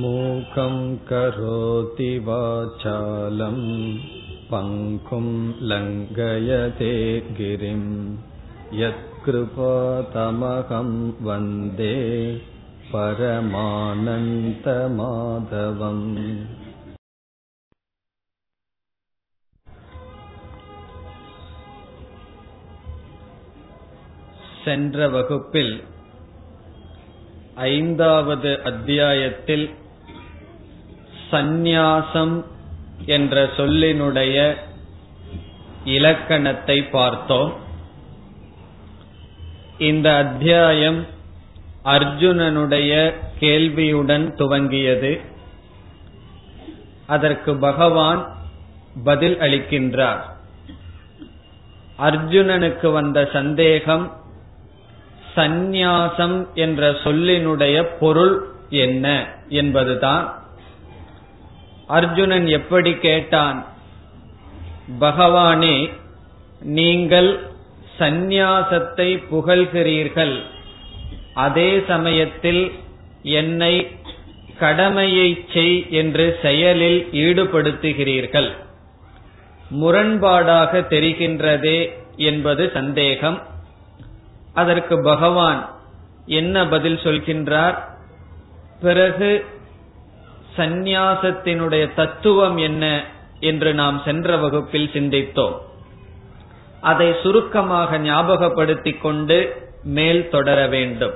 मूकं करोति वाचालं पङ्कुं लङ्घयते गिरिं यत्कृपातमहं वन्दे परमानन्तमाधवम् சென்ற வகுப்பில் ஐந்தாவது அத்தியாயத்தில் சந்நியாசம் என்ற சொல்லினுடைய இலக்கணத்தை பார்த்தோம். இந்த அத்தியாயம் அர்ஜுனனுடைய கேள்வியுடன் துவங்கியது. அதற்கு பகவான் பதில் அளிக்கின்றார். அர்ஜுனனுக்கு வந்த சந்தேகம் சந்நியாசம் என்ற சொல்லினுடைய பொருள் என்ன என்பதுதான். அர்ஜுனன் எப்படி கேட்டான்? பகவானே நீங்கள் சந்நியாசத்தை புகழ்கிறீர்கள். அதே சமயத்தில் என்னை கடமையை செய் என்று செயலில் ஈடுபடுத்துகிறீர்கள். முரண்பாடாக தெரிகின்றதே என்பது சந்தேகம். அதற்கு பகவான் என்ன பதில் சொல்கின்றார்? பிறகு சந்நியாசத்தினுடைய தத்துவம் என்ன என்று நாம் சென்ற வகுப்பில் சிந்தித்தோம். அதை சுருக்கமாக ஞாபகப்படுத்திக் கொண்டு மேல் தொடர வேண்டும்.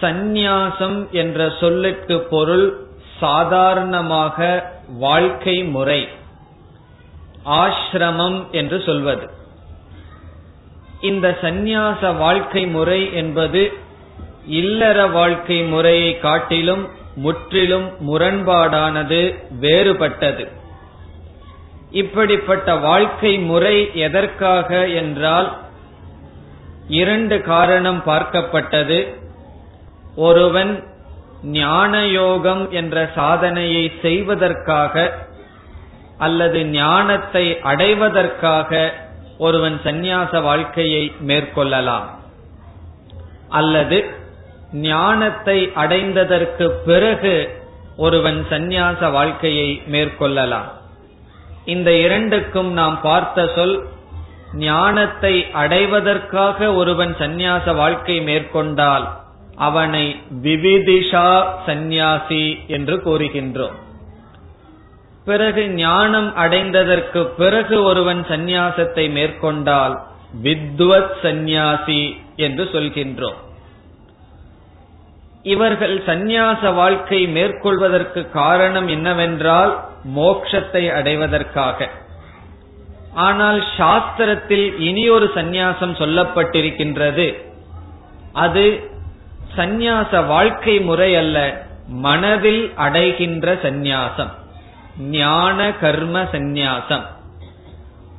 சந்நியாசம் என்ற சொல்லுக்கு பொருள் சாதாரணமாக வாழ்க்கை முறை ஆசிரமம் என்று சொல்வது. இந்த சந்நியாச வாழ்க்கை முறை என்பது இல்லற வாழ்க்கை முறையை காட்டிலும் முற்றிலும் முரண்பாடானது வேறுபட்டது. இப்படிப்பட்ட வாழ்க்கை முறை எதற்காக என்றால் இரண்டு காரணம் பார்க்கப்பட்டது. ஒருவன் ஞானயோகம் என்ற சாதனையை செய்வதற்காக அல்லது ஞானத்தை அடைவதற்காக ஒருவன் சந்நியாச வாழ்க்கையை மேற்கொள்ளலாம். அல்லது ஞானத்தை அடைந்ததற்கு பிறகு ஒருவன் சந்நியாச வாழ்க்கையை மேற்கொள்ளலாம். இந்த இரண்டுக்கும் நாம் பார்த்த சொல் ஞானத்தை அடைவதற்காக ஒருவன் சந்நியாச வாழ்க்கை மேற்கொண்டால் அவனை விவிதிஷா சந்நியாசி என்று கூறுகின்றோம். பிறகு ஞானம் அடைந்ததற்கு பிறகு ஒருவன் சந்நியாசத்தை மேற்கொண்டால் வித்வத் சந்நியாசி என்று சொல்கின்றோம். இவர்கள் சந்நியாச வாழ்க்கை மேற்கொள்வதற்கு காரணம் என்னவென்றால் மோக்ஷத்தை அடைவதற்காக. ஆனால் சாஸ்திரத்தில் இனி ஒரு சந்நியாசம் சொல்லப்பட்டிருக்கின்றது. அது சந்நியாச வாழ்க்கை முறை அல்ல மனதில் அடைகின்ற சந்நியாசம். ஞான கர்ம சந்நியாசம்.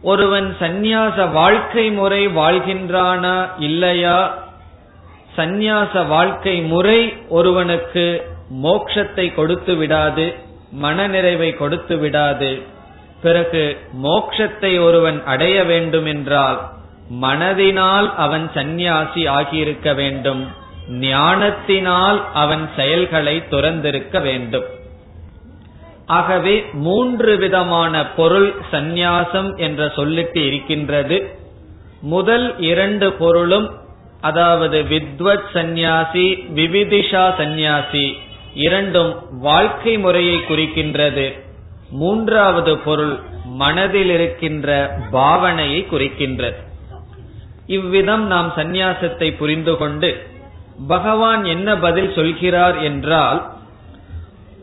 ஒருவன் சந்நியாச வாழ்க்கை முறை வாழ்கின்றானா இல்லையா? சந்நியாச வாழ்க்கை முறை ஒருவனுக்கு மோக்ஷத்தை கொடுத்து விடாது மனநிறைவை கொடுத்து விடாது. பிறகு மோக்ஷத்தை ஒருவன் அடைய வேண்டும் என்றால் மனதினால் அவன் சந்நியாசி ஆகியிருக்க வேண்டும் ஞானத்தினால் அவன் செயல்களை துறந்திருக்க வேண்டும். ஆகவே மூன்று விதமான பொருள் சந்நியாசம் என்ற சொல்லுக்கு இருக்கின்றது. முதல் இரண்டு பொருளும் அதாவது வித்வத் சந்நியாசி விவிதிஷா சந்நியாசி இரண்டும் வாழ்க்கை முறையை குறிக்கின்றது. மூன்றாவது பொருள் மனதில் இருக்கின்ற பாவனையை குறிக்கின்றது. இவ்விதம் நாம் சந்நியாசத்தை புரிந்து கொண்டு பகவான் என்ன பதில் சொல்கிறார் என்றால்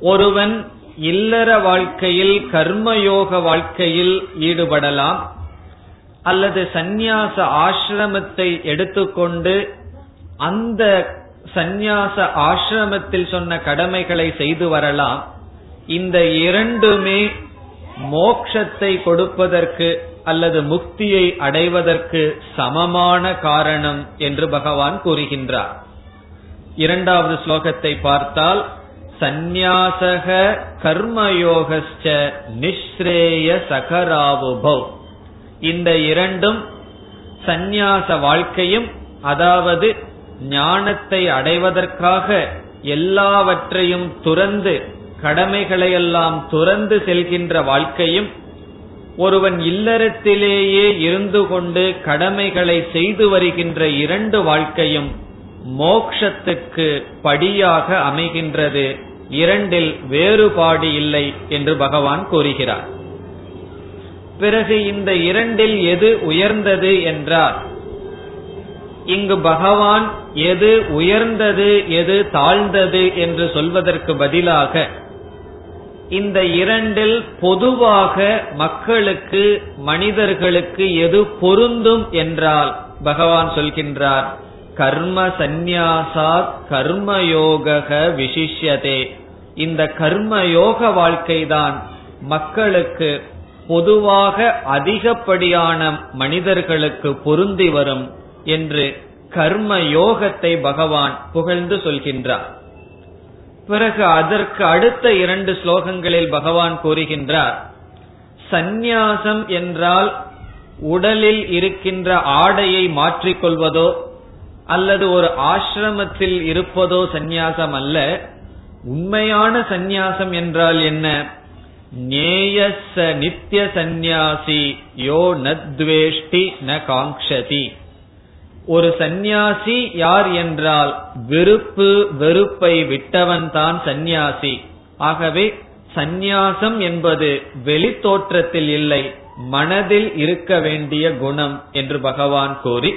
ஒருவன் இல்லற வாழ்க்கையில் கர்மயோக வாழ்க்கையில் ஈடுபடலாம். அல்லது சந்நியாச ஆசிரமத்தை எடுத்துக்கொண்டு அந்த சந்நியாச ஆசிரமத்தில் சொன்ன கடமைகளை செய்து வரலாம். இந்த இரண்டுமே மோக்ஷத்தை கொடுப்பதற்கு அல்லது முக்தியை அடைவதற்கு சமமான காரணம் என்று பகவான் கூறுகின்றார். இரண்டாவது ஸ்லோகத்தை பார்த்தால் சந்நியாசக கர்மயோகஸ்ட நிஸ்ரேய சகராவுபவ் இந்த இரண்டும் சந்நியாச வாழ்க்கையும் அதாவது ஞானத்தை அடைவதற்காக எல்லாவற்றையும் துறந்து கடமைகளையெல்லாம் துறந்து செல்கின்ற வாழ்க்கையும் ஒருவன் இல்லறத்திலேயே இருந்து கொண்டு கடமைகளை செய்து வருகின்ற இரண்டு வாழ்க்கையும் மோக்ஷத்துக்கு படியாக அமைகின்றது. இரண்டில் வேறுபாடு இல்லை என்று பகவான் கூறுகிறார். பிறகு இந்த இரண்டில் எது உயர்ந்தது என்றால் இங்கு பகவான் எது உயர்ந்தது எது தாழ்ந்தது என்று சொல்வதற்கு பதிலாக இந்த இரண்டில் பொதுவாக மக்களுக்கு மனிதர்களுக்கு எது பொருந்தும் என்றால் பகவான் சொல்கின்றார். கர்ம சந்நியாசாத் கர்மயோக விசிஷ்யதே. இந்த கர்மயோக வாழ்க்கைதான் மக்களுக்கு பொதுவாக அதிகப்படியான மனிதர்களுக்கு பொருந்தி வரும் என்று கர்ம யோகத்தை பகவான் புகழ்ந்து சொல்கின்றார். பிறகு அதற்கு அடுத்த இரண்டு ஸ்லோகங்களில் பகவான் கூறுகின்றார் சந்நியாசம் என்றால் உடலில் இருக்கின்ற ஆடையை மாற்றிக்கொள்வதோ அல்லது ஒரு ஆசிரமத்தில் இருப்பதோ சந்நியாசம் அல்ல. உண்மையான சந்நியாசம் என்றால் என்ன? நேயச நித்திய சந்நியாசி யோ நத்வேஷ்டி ந காங்ஷதி ஒரு சந்நியாசி யார் என்றால் வெறுப்பு வெறுப்பை விட்டவன் தான் சந்நியாசி. ஆகவே சந்நியாசம் என்பது வெளி தோற்றத்தில் இல்லை மனதில் இருக்க வேண்டிய குணம் என்று பகவான் கூறி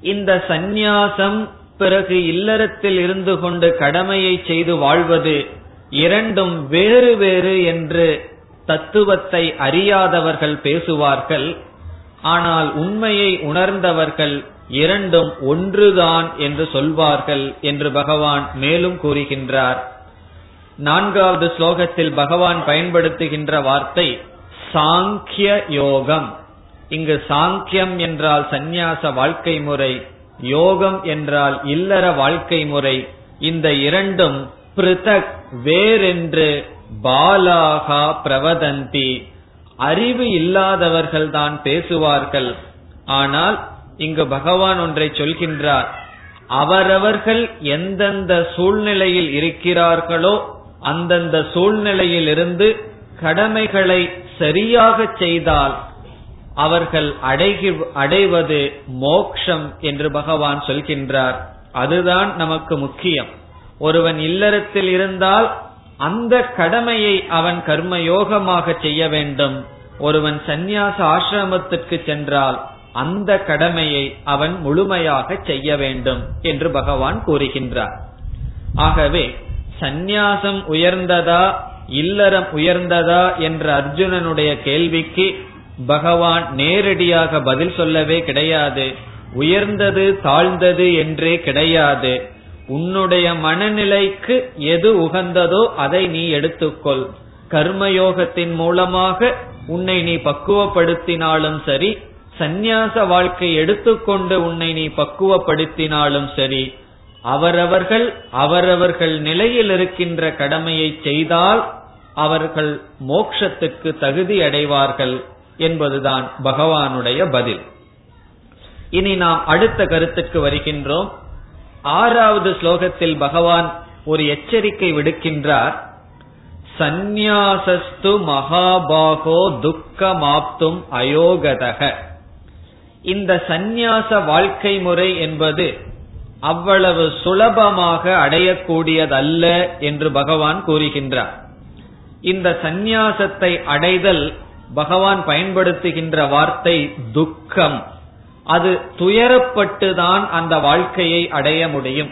இந்த சந்நியாசம் பிறகு இல்லறத்தில் இருந்து கொண்டு கடமையை செய்து வாழ்வது இரண்டும் வேறு வேறு என்று தத்துவத்தை அறியாதவர்கள் பேசுவார்கள். ஆனால் உண்மையை உணர்ந்தவர்கள் இரண்டும் ஒன்றுதான் என்று சொல்வார்கள் என்று பகவான் மேலும் கூறுகின்றார். நான்காவது ஸ்லோகத்தில் பகவான் பயன்படுத்துகின்ற வார்த்தை சாங்கிய யோகம். இங்கு சாங்கியம் என்றால் சந்நியாச வாழ்க்கை முறை யோகம் என்றால் இல்லற வாழ்க்கை முறை இந்த இரண்டும் பிருதக் வேறென்று பாலாகா பிரவதந்தி. அறிவு இல்லாதவர்கள் தான் பேசுவார்கள். ஆனால் இங்கு பகவான் ஒன்றை சொல்கின்றார் அவரவர்கள் எந்தெந்த சூழ்நிலையில் இருக்கிறார்களோ அந்தந்த சூழ்நிலையிலிருந்து கடமைகளை சரியாக செய்தால் அவர்கள் அடைகி அடைவது மோக்ஷம் என்று பகவான் சொல்கின்றார். அதுதான் நமக்கு முக்கியம். ஒருவன் இல்லறத்தில் இருந்தால் அந்த கடமையை அவன் கர்மயோகமாக செய்ய வேண்டும். ஒருவன் சந்நியாச ஆசிரமத்திற்கு சென்றால் அந்த கடமையை அவன் முழுமையாக செய்ய வேண்டும் என்று பகவான் கூறுகின்றார். ஆகவே சந்நியாசம் உயர்ந்ததா இல்லறம் உயர்ந்ததா என்ற அர்ஜுனனுடைய கேள்விக்கு பகவான் நேரடியாக பதில் சொல்லவே கிடையாது. உயர்ந்தது தாழ்ந்தது என்றே கிடையாது. உன்னுடைய மனநிலைக்கு எது உகந்ததோ அதை நீ எடுத்துக்கொள். கர்மயோகத்தின் மூலமாக உன்னை நீ பக்குவப்படுத்தினாலும் சரி சந்நியாச வாழ்க்கை எடுத்துக்கொண்டு உன்னை நீ பக்குவப்படுத்தினாலும் சரி அவரவர்கள் அவரவர்கள் நிலையில் இருக்கின்ற கடமையை செய்தால் அவர்கள் மோக்ஷத்துக்கு தகுதி அடைவார்கள். என்பதுதான் பகவானுடைய பதில். இனி நாம் அடுத்த கருத்துக்கு வருகின்றோம். ஆறாவது ஸ்லோகத்தில் பகவான் ஒரு எச்சரிக்கை விடுக்கின்றார். சந்நியாசஸ்து மகாபாகோ துக்கமாப்தும் அயோகதக. இந்த சந்நியாச வாழ்க்கை முறை என்பது அவ்வளவு சுலபமாக அடையக்கூடியதல்ல என்று பகவான் கூறுகின்றார். இந்த சந்நியாசத்தை அடைதல் பகவான் பயன்படுத்துகின்ற வார்த்தை துக்கம். அது துயரப்பட்டுதான் அந்த வாழ்க்கையை அடைய முடியும்.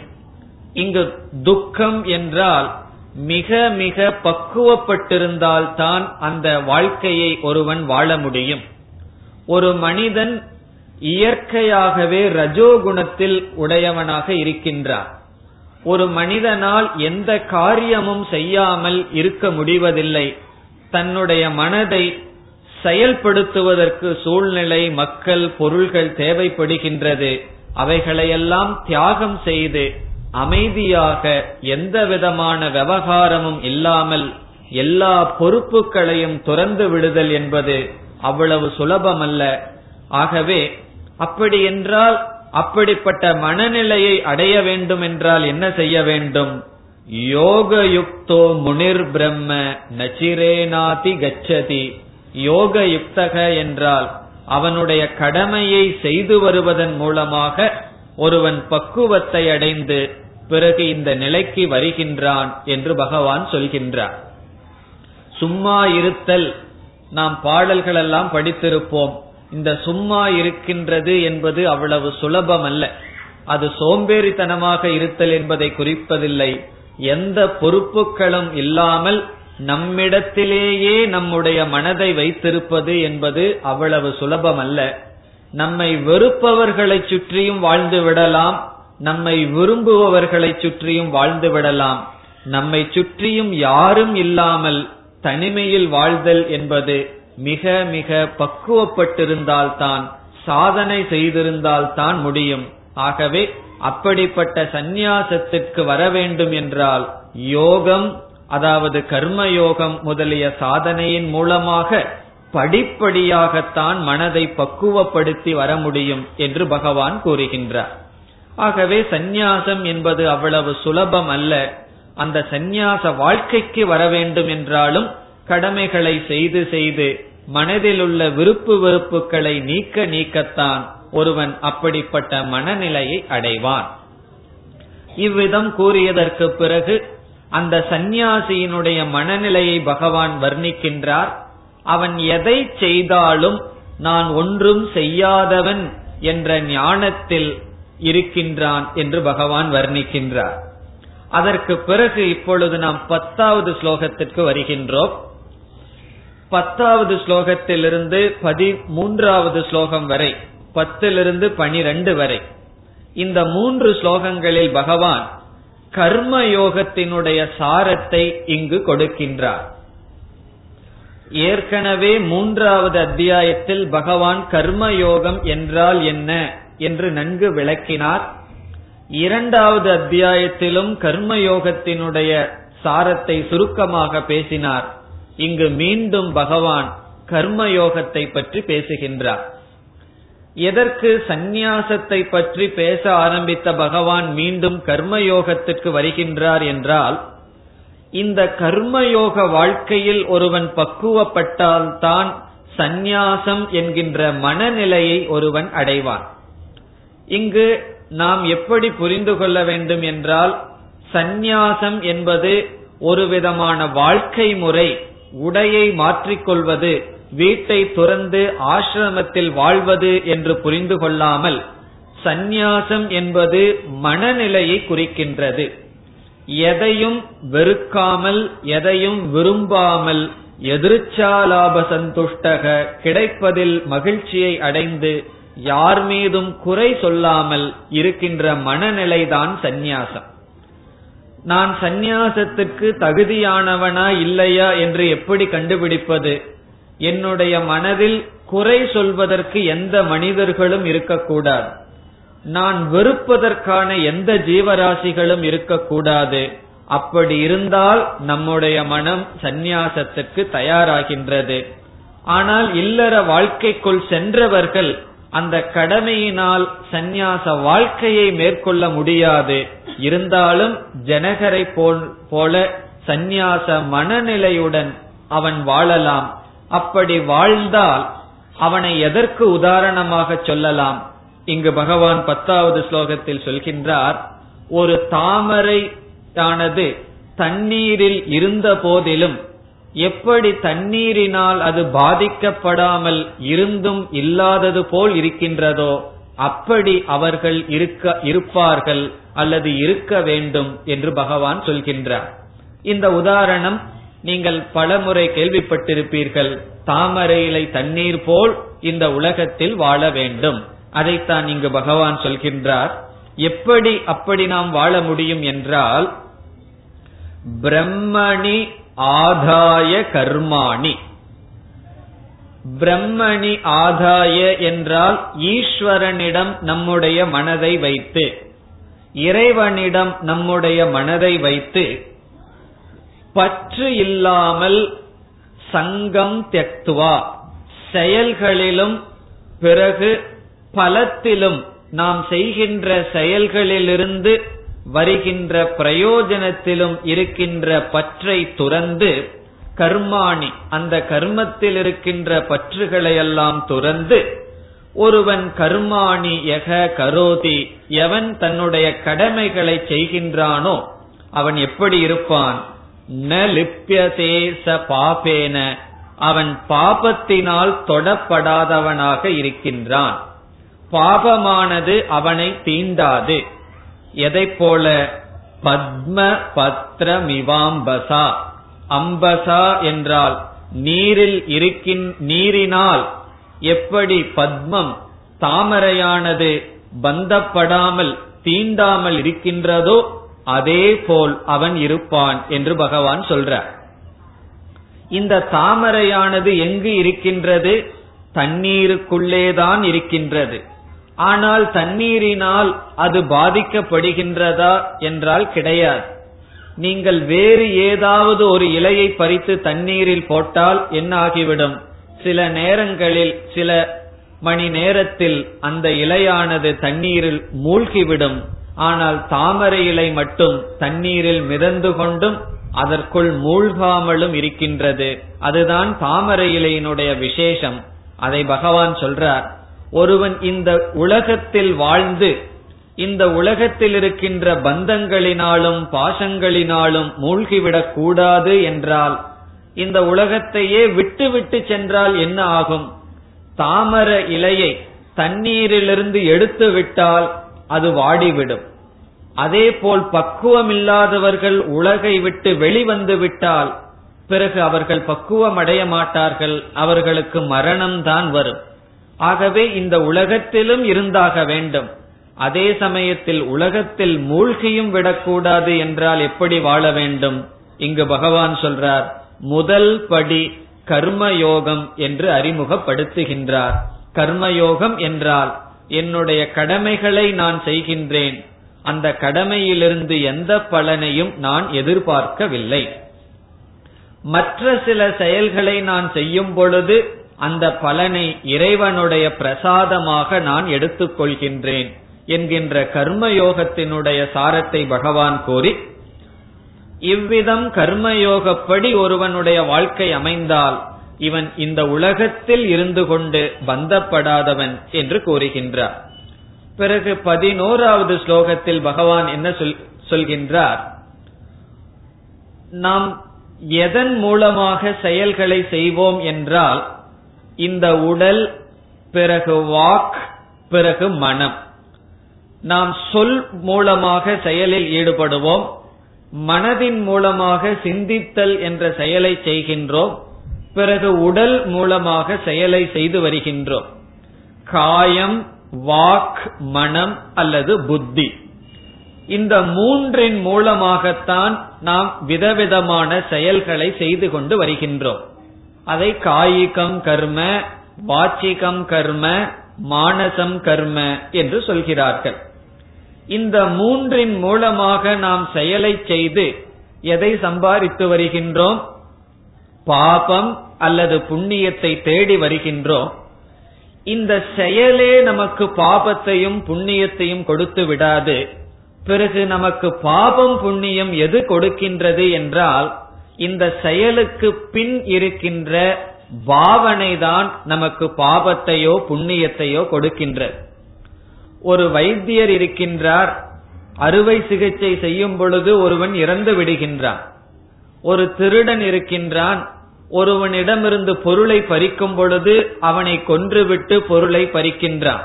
இங்கு துக்கம் என்றால் மிக மிக பக்குவப்பட்டிருந்தால் தான் அந்த வாழ்க்கையை ஒருவன் வாழ முடியும். ஒரு மனிதன் இயற்கையாகவே ரஜோகுணத்தில் உடையவனாக இருக்கின்றார். ஒரு மனிதனால் எந்த காரியமும் செய்யாமல் இருக்க முடிவதில்லை. தன்னுடைய மனதை செயல்படுத்துவதற்கு சூழ்நிலை மக்கள் பொருள்கள் தேவைப்படுகின்றது. அவைகளையெல்லாம் தியாகம் செய்து அமைதியாக எந்த விதமான விவகாரமும் இல்லாமல் எல்லா பொறுப்புகளையும் துறந்து விடுதல் என்பது அவ்வளவு சுலபமல்ல. ஆகவே அப்படி என்றால் அப்படிப்பட்ட மனநிலையை அடைய வேண்டும் என்றால் என்ன செய்ய வேண்டும்? யோகயுக்தோ முனிர் பிரம்ம நச்சிரேனாதி கச்சதி. யோக யுக்தக என்றால் அவனுடைய கடமையை செய்து வருவதன் மூலமாக ஒருவன் பக்குவத்தை அடைந்து பிறகு இந்த நிலைக்கு வருகின்றான் என்று பகவான் சொல்கின்றார். சும்மா இருத்தல் நாம் பாடல்கள் எல்லாம் படித்திருப்போம். இந்த சும்மா இருக்கின்றது என்பது அவ்வளவு சுலபம் அல்ல அது சோம்பேறித்தனமாக இருத்தல் என்பதை குறிப்பதில்லை. எந்த பொறுப்புகளும் இல்லாமல் நம்மிடத்திலேயே நம்முடைய மனதை வைத்திருப்பது என்பது அவ்வளவு சுலபம் அல்ல நம்மை வெறுப்பவர்களை சுற்றியும் வாழ்ந்து விடலாம். நம்மை விரும்புபவர்களை சுற்றியும் வாழ்ந்து விடலாம். நம்மை சுற்றியும் யாரும் இல்லாமல் தனிமையில் வாழ்தல் என்பது மிக மிக பக்குவப்பட்டிருந்தால்தான் சாதனை செய்திருந்தால்தான் முடியும். ஆகவே அப்படிப்பட்ட சந்நியாசத்திற்கு வர வேண்டும் என்றால் யோகம் அதாவது கர்ம யோகம் முதலிய சாதனையின் மூலமாக படிப்படியாகத்தான் மனதை பக்குவப்படுத்தி வர முடியும் என்று பகவான் கூறுகின்றார். ஆகவே சந்நியாசம் என்பது அவ்வளவு சுலபம் அல்ல. அந்த சந்நியாச வாழ்க்கைக்கு வர வேண்டும் என்றாலும் கடமைகளை செய்து செய்து மனதில் உள்ள விருப்பு வெறுப்புகளை நீக்க நீக்கத்தான் ஒருவன் அப்படிப்பட்ட மனநிலையை அடைவான். இவ்விதம் கூறியதற்கு பிறகு அந்த சந்நியாசியினுடைய மனநிலையை பகவான் வர்ணிக்கின்றார். அவன் எதை செய்தாலும் நான் ஒன்றும் செய்யாதவன் என்ற ஞானத்தில் இருக்கின்றான் என்று பகவான் வர்ணிக்கின்றார். அதற்கு பிறகு இப்பொழுது நாம் பத்தாவது ஸ்லோகத்திற்கு வருகின்றோம். பத்தாவது ஸ்லோகத்திலிருந்து பதிமூன்றாவது ஸ்லோகம் வரை பத்திலிருந்து பனிரெண்டு வரை இந்த மூன்று ஸ்லோகங்களில் பகவான் கர்ம யோகத்தினுடைய சாரத்தை இங்கு கொடுக்கின்றார். ஏற்கனவே மூன்றாவது அத்தியாயத்தில் பகவான் கர்ம யோகம் என்றால் என்ன என்று நன்கு விளக்கினார். இரண்டாவது அத்தியாயத்திலும் கர்ம யோகத்தினுடைய சாரத்தை சுருக்கமாக பேசினார். இங்கு மீண்டும் பகவான் கர்ம யோகத்தை பற்றி பேசுகின்றார். எதற்கு சந்நியாசத்தை பற்றி பேச ஆரம்பித்த பகவான் மீண்டும் கர்மயோகத்திற்கு வருகின்றார் என்றால் இந்த கர்மயோக வாழ்க்கையில் ஒருவன் பக்குவப்பட்டால்தான் சந்நியாசம் என்கின்ற மனநிலையை ஒருவன் அடைவான். இங்கு நாம் எப்படி புரிந்து கொள்ள வேண்டும் என்றால் சந்நியாசம் என்பது ஒரு விதமான வாழ்க்கை முறை உடையை மாற்றிக்கொள்வது வீட்டை துறந்து ஆசிரமத்தில் வாழ்வது என்று புரிந்து கொள்ளாமல் சந்நியாசம் என்பது மனநிலையை குறிக்கின்றது. எதையும் வெறுக்காமல் எதையும் விரும்பாமல் எதிர்ச்சாலாப சந்துஷ்டக கிடைப்பதில் மகிழ்ச்சியை அடைந்து யார் மீதும் குறை சொல்லாமல் இருக்கின்ற மனநிலைதான் சந்நியாசம். நான் சந்நியாசத்துக்கு தகுதியானவனா இல்லையா என்று எப்படி கண்டுபிடிப்பது? என்னுடைய மனதில் குறை சொல்வதற்கு எந்த மனிதர்களும் இருக்கக்கூடாது. நான் வெறுப்பதற்கான எந்த ஜீவராசிகளும் இருக்கக்கூடாது. அப்படி இருந்தால் நம்முடைய மனம் சந்நியாசத்துக்கு தயாராகின்றது. ஆனால் இல்லற வாழ்க்கைக்குள் சென்றவர்கள் அந்த கடமையினால் சந்நியாச வாழ்க்கையை மேற்கொள்ள முடியாது. இருந்தாலும் ஜனகரை போல சந்நியாச மனநிலையுடன் அவன் வாழலாம். அப்படி வாழ்ந்தால் அவனை எதற்கு உதாரணமாக சொல்லலாம்? இங்கு பகவான் பத்தாவது ஸ்லோகத்தில் சொல்கின்றார் ஒரு தாமரை ஆனது தண்ணீரில் இருந்த போதிலும் எப்படி தண்ணீரினால் அது பாதிக்கப்படாமல் இருந்தும் இல்லாதது போல் இருக்கின்றதோ அப்படி அவர்கள் இருக்க இருப்பார்கள் அல்லது இருக்க வேண்டும் என்று பகவான் சொல்கின்றார். இந்த உதாரணம் நீங்கள் பலமுறை கேள்விப்பட்டிருப்பீர்கள் தாமரை இலை தண்ணீர் போல் இந்த உலகத்தில் வாழ வேண்டும். அதைத்தான் இங்கு பகவான் சொல்கின்றார். எப்படி அப்படி நாம் வாழ முடியும் என்றால் பிரம்மணி ஆதாய கர்மாணி. பிரம்மணி ஆதாய என்றால் ஈஸ்வரனிடம் நம்முடைய மனதை வைத்து இறைவனிடம் நம்முடைய மனதை வைத்து பற்று இல்லாமல் சங்கம் தெக்துவா செயல்களிலும் பிறகு பலத்திலும் நாம் செய்கின்ற செயல்களிலிருந்து வருகின்ற பிரயோஜனத்திலும் இருக்கின்ற பற்றை துறந்து கர்மாணி அந்த கர்மத்தில் இருக்கின்ற பற்றுகளை எல்லாம் துறந்து ஒருவன் கர்மாணி எக கரோதி எவன் தன்னுடைய கடமைகளை செய்கின்றானோ அவன் எப்படி இருப்பான்? ந லிப்பியதே ச பாபேன. அவன் பாபத்தினால் தொடப்படாதவனாக இருக்கின்றான். பாபமானது அவனை தீண்டாது. எதை போல? பத்ம பத்ரமிவாம்பசா. அம்பசா என்றால் நீரில் இருக்கின் நீரினால். எப்படி பத்மம் தாமரையானது பந்தப்படாமல் தீண்டாமல் இருக்கின்றதோ அதே போல் அவன் இருப்பான் என்று பகவான் சொல்றார். இந்த தாமரையானது எங்கு இருக்கின்றது? தண்ணீருக்குள்ளேதான் இருக்கின்றது. ஆனால் தண்ணீரினால் அது பாதிக்கப்படுகின்றதா என்றால் கிடையாது. நீங்கள் வேறு ஏதாவது ஒரு இலையை பறித்து தண்ணீரில் போட்டால் என்ன ஆகிவிடும் சில நேரங்களில் சில மணி நேரத்தில் அந்த இலையானது தண்ணீரில் மூழ்கிவிடும். ஆனால் தாமரை இலை மட்டும் தண்ணீரில் மிதந்து கொண்டும் அதற்குள் மூழ்காமலும் இருக்கின்றது. அதுதான் தாமரை இலையினுடைய விசேஷம். அதை பகவான் சொல்றார் ஒருவன் இந்த உலகத்தில் வாழ்ந்து இந்த உலகத்தில் இருக்கின்ற பந்தங்களினாலும் பாசங்களினாலும் மூழ்கிவிடக் கூடாது என்றால் இந்த உலகத்தையே விட்டு விட்டு சென்றால் என்ன ஆகும்? தாமர இலையை தண்ணீரிலிருந்து எடுத்து விட்டால் அது வாடிவிடும். அதே போல் பக்குவமில்லாதவர்கள் உலகை விட்டு வெளிவந்து விட்டால் பிறகு அவர்கள் பக்குவம் அடைய மாட்டார்கள் அவர்களுக்கு மரணம்தான் வரும். ஆகவே இந்த உலகத்திலும் இருந்தாக வேண்டும். அதே சமயத்தில் உலகத்தில் மூழ்கியும் விடக்கூடாது என்றால் எப்படி வாழ வேண்டும்? இங்கு பகவான் சொல்றார் முதல் படி கர்மயோகம் என்று அறிமுகப்படுத்துகின்றார். கர்மயோகம் என்றால் என்னுடைய கடமைகளை நான் செய்கின்றேன். அந்த கடமையிலிருந்து எந்த பலனையும் நான் எதிர்பார்க்கவில்லை. மற்ற சில செயல்களை நான் செய்யும் பொழுது அந்த பலனை இறைவனுடைய பிரசாதமாக நான் எடுத்துக்கொள்கின்றேன் என்கின்ற கர்மயோகத்தினுடைய சாரத்தை பகவான் கூறி இவ்விதம் கர்மயோகப்படி ஒருவனுடைய வாழ்க்கை அமைந்தால் இவன் இந்த உலகத்தில் இருந்து கொண்டு பந்தப்படாதவன் என்று கூறுகின்றார். பிறகு பதினோராவது ஸ்லோகத்தில் பகவான் என்ன சொல்கின்றார்? நாம் எதன் மூலமாக செயல்களை செய்வோம் என்றால் இந்த உடல் பிறகு வாக் பிறகு மனம். நாம் சொல் மூலமாக செயலில் ஈடுபடுவோம் மனதின் மூலமாக சிந்தித்தல் என்ற செயலை செய்கின்றோம் பிறகு உடல் மூலமாக செயலை செய்து வருகின்றோம். காயம் வாக் மனம் அல்லது புத்தி. இந்த மூன்றின் மூலமாகத்தான் நாம் விதவிதமான செயல்களை செய்து கொண்டு வருகின்றோம். அதை காயிகம் கர்ம வாச்சிகம் கர்ம மானசம் கர்ம என்று சொல்கிறார்கள். இந்த மூன்றின் மூலமாக நாம் செயலை செய்து எதை சம்பாதித்து வருகின்றோம்? பாபம் அல்லது புண்ணியத்தை தேடி வருகின்றோம் இந்த செயலே நமக்கு பாபத்தையும் புண்ணியத்தையும் கொடுத்து விடாது. பிறகு நமக்கு பாபம் புண்ணியம் எது கொடுக்கின்றது என்றால் இந்த செயலுக்கு பின் இருக்கின்ற பாவனை தான் நமக்கு பாபத்தையோ புண்ணியத்தையோ கொடுக்கின்றது. ஒரு வைத்தியர் இருக்கின்றார் அறுவை சிகிச்சை செய்யும் பொழுது ஒருவன் இறந்து விடுகின்றான். ஒரு திருடன் இருக்கின்றான் ஒருவனிடமிருந்து பொருளை பறிக்கும் பொழுது அவனை கொன்றுவிட்டு பொருளை பறிக்கின்றான்.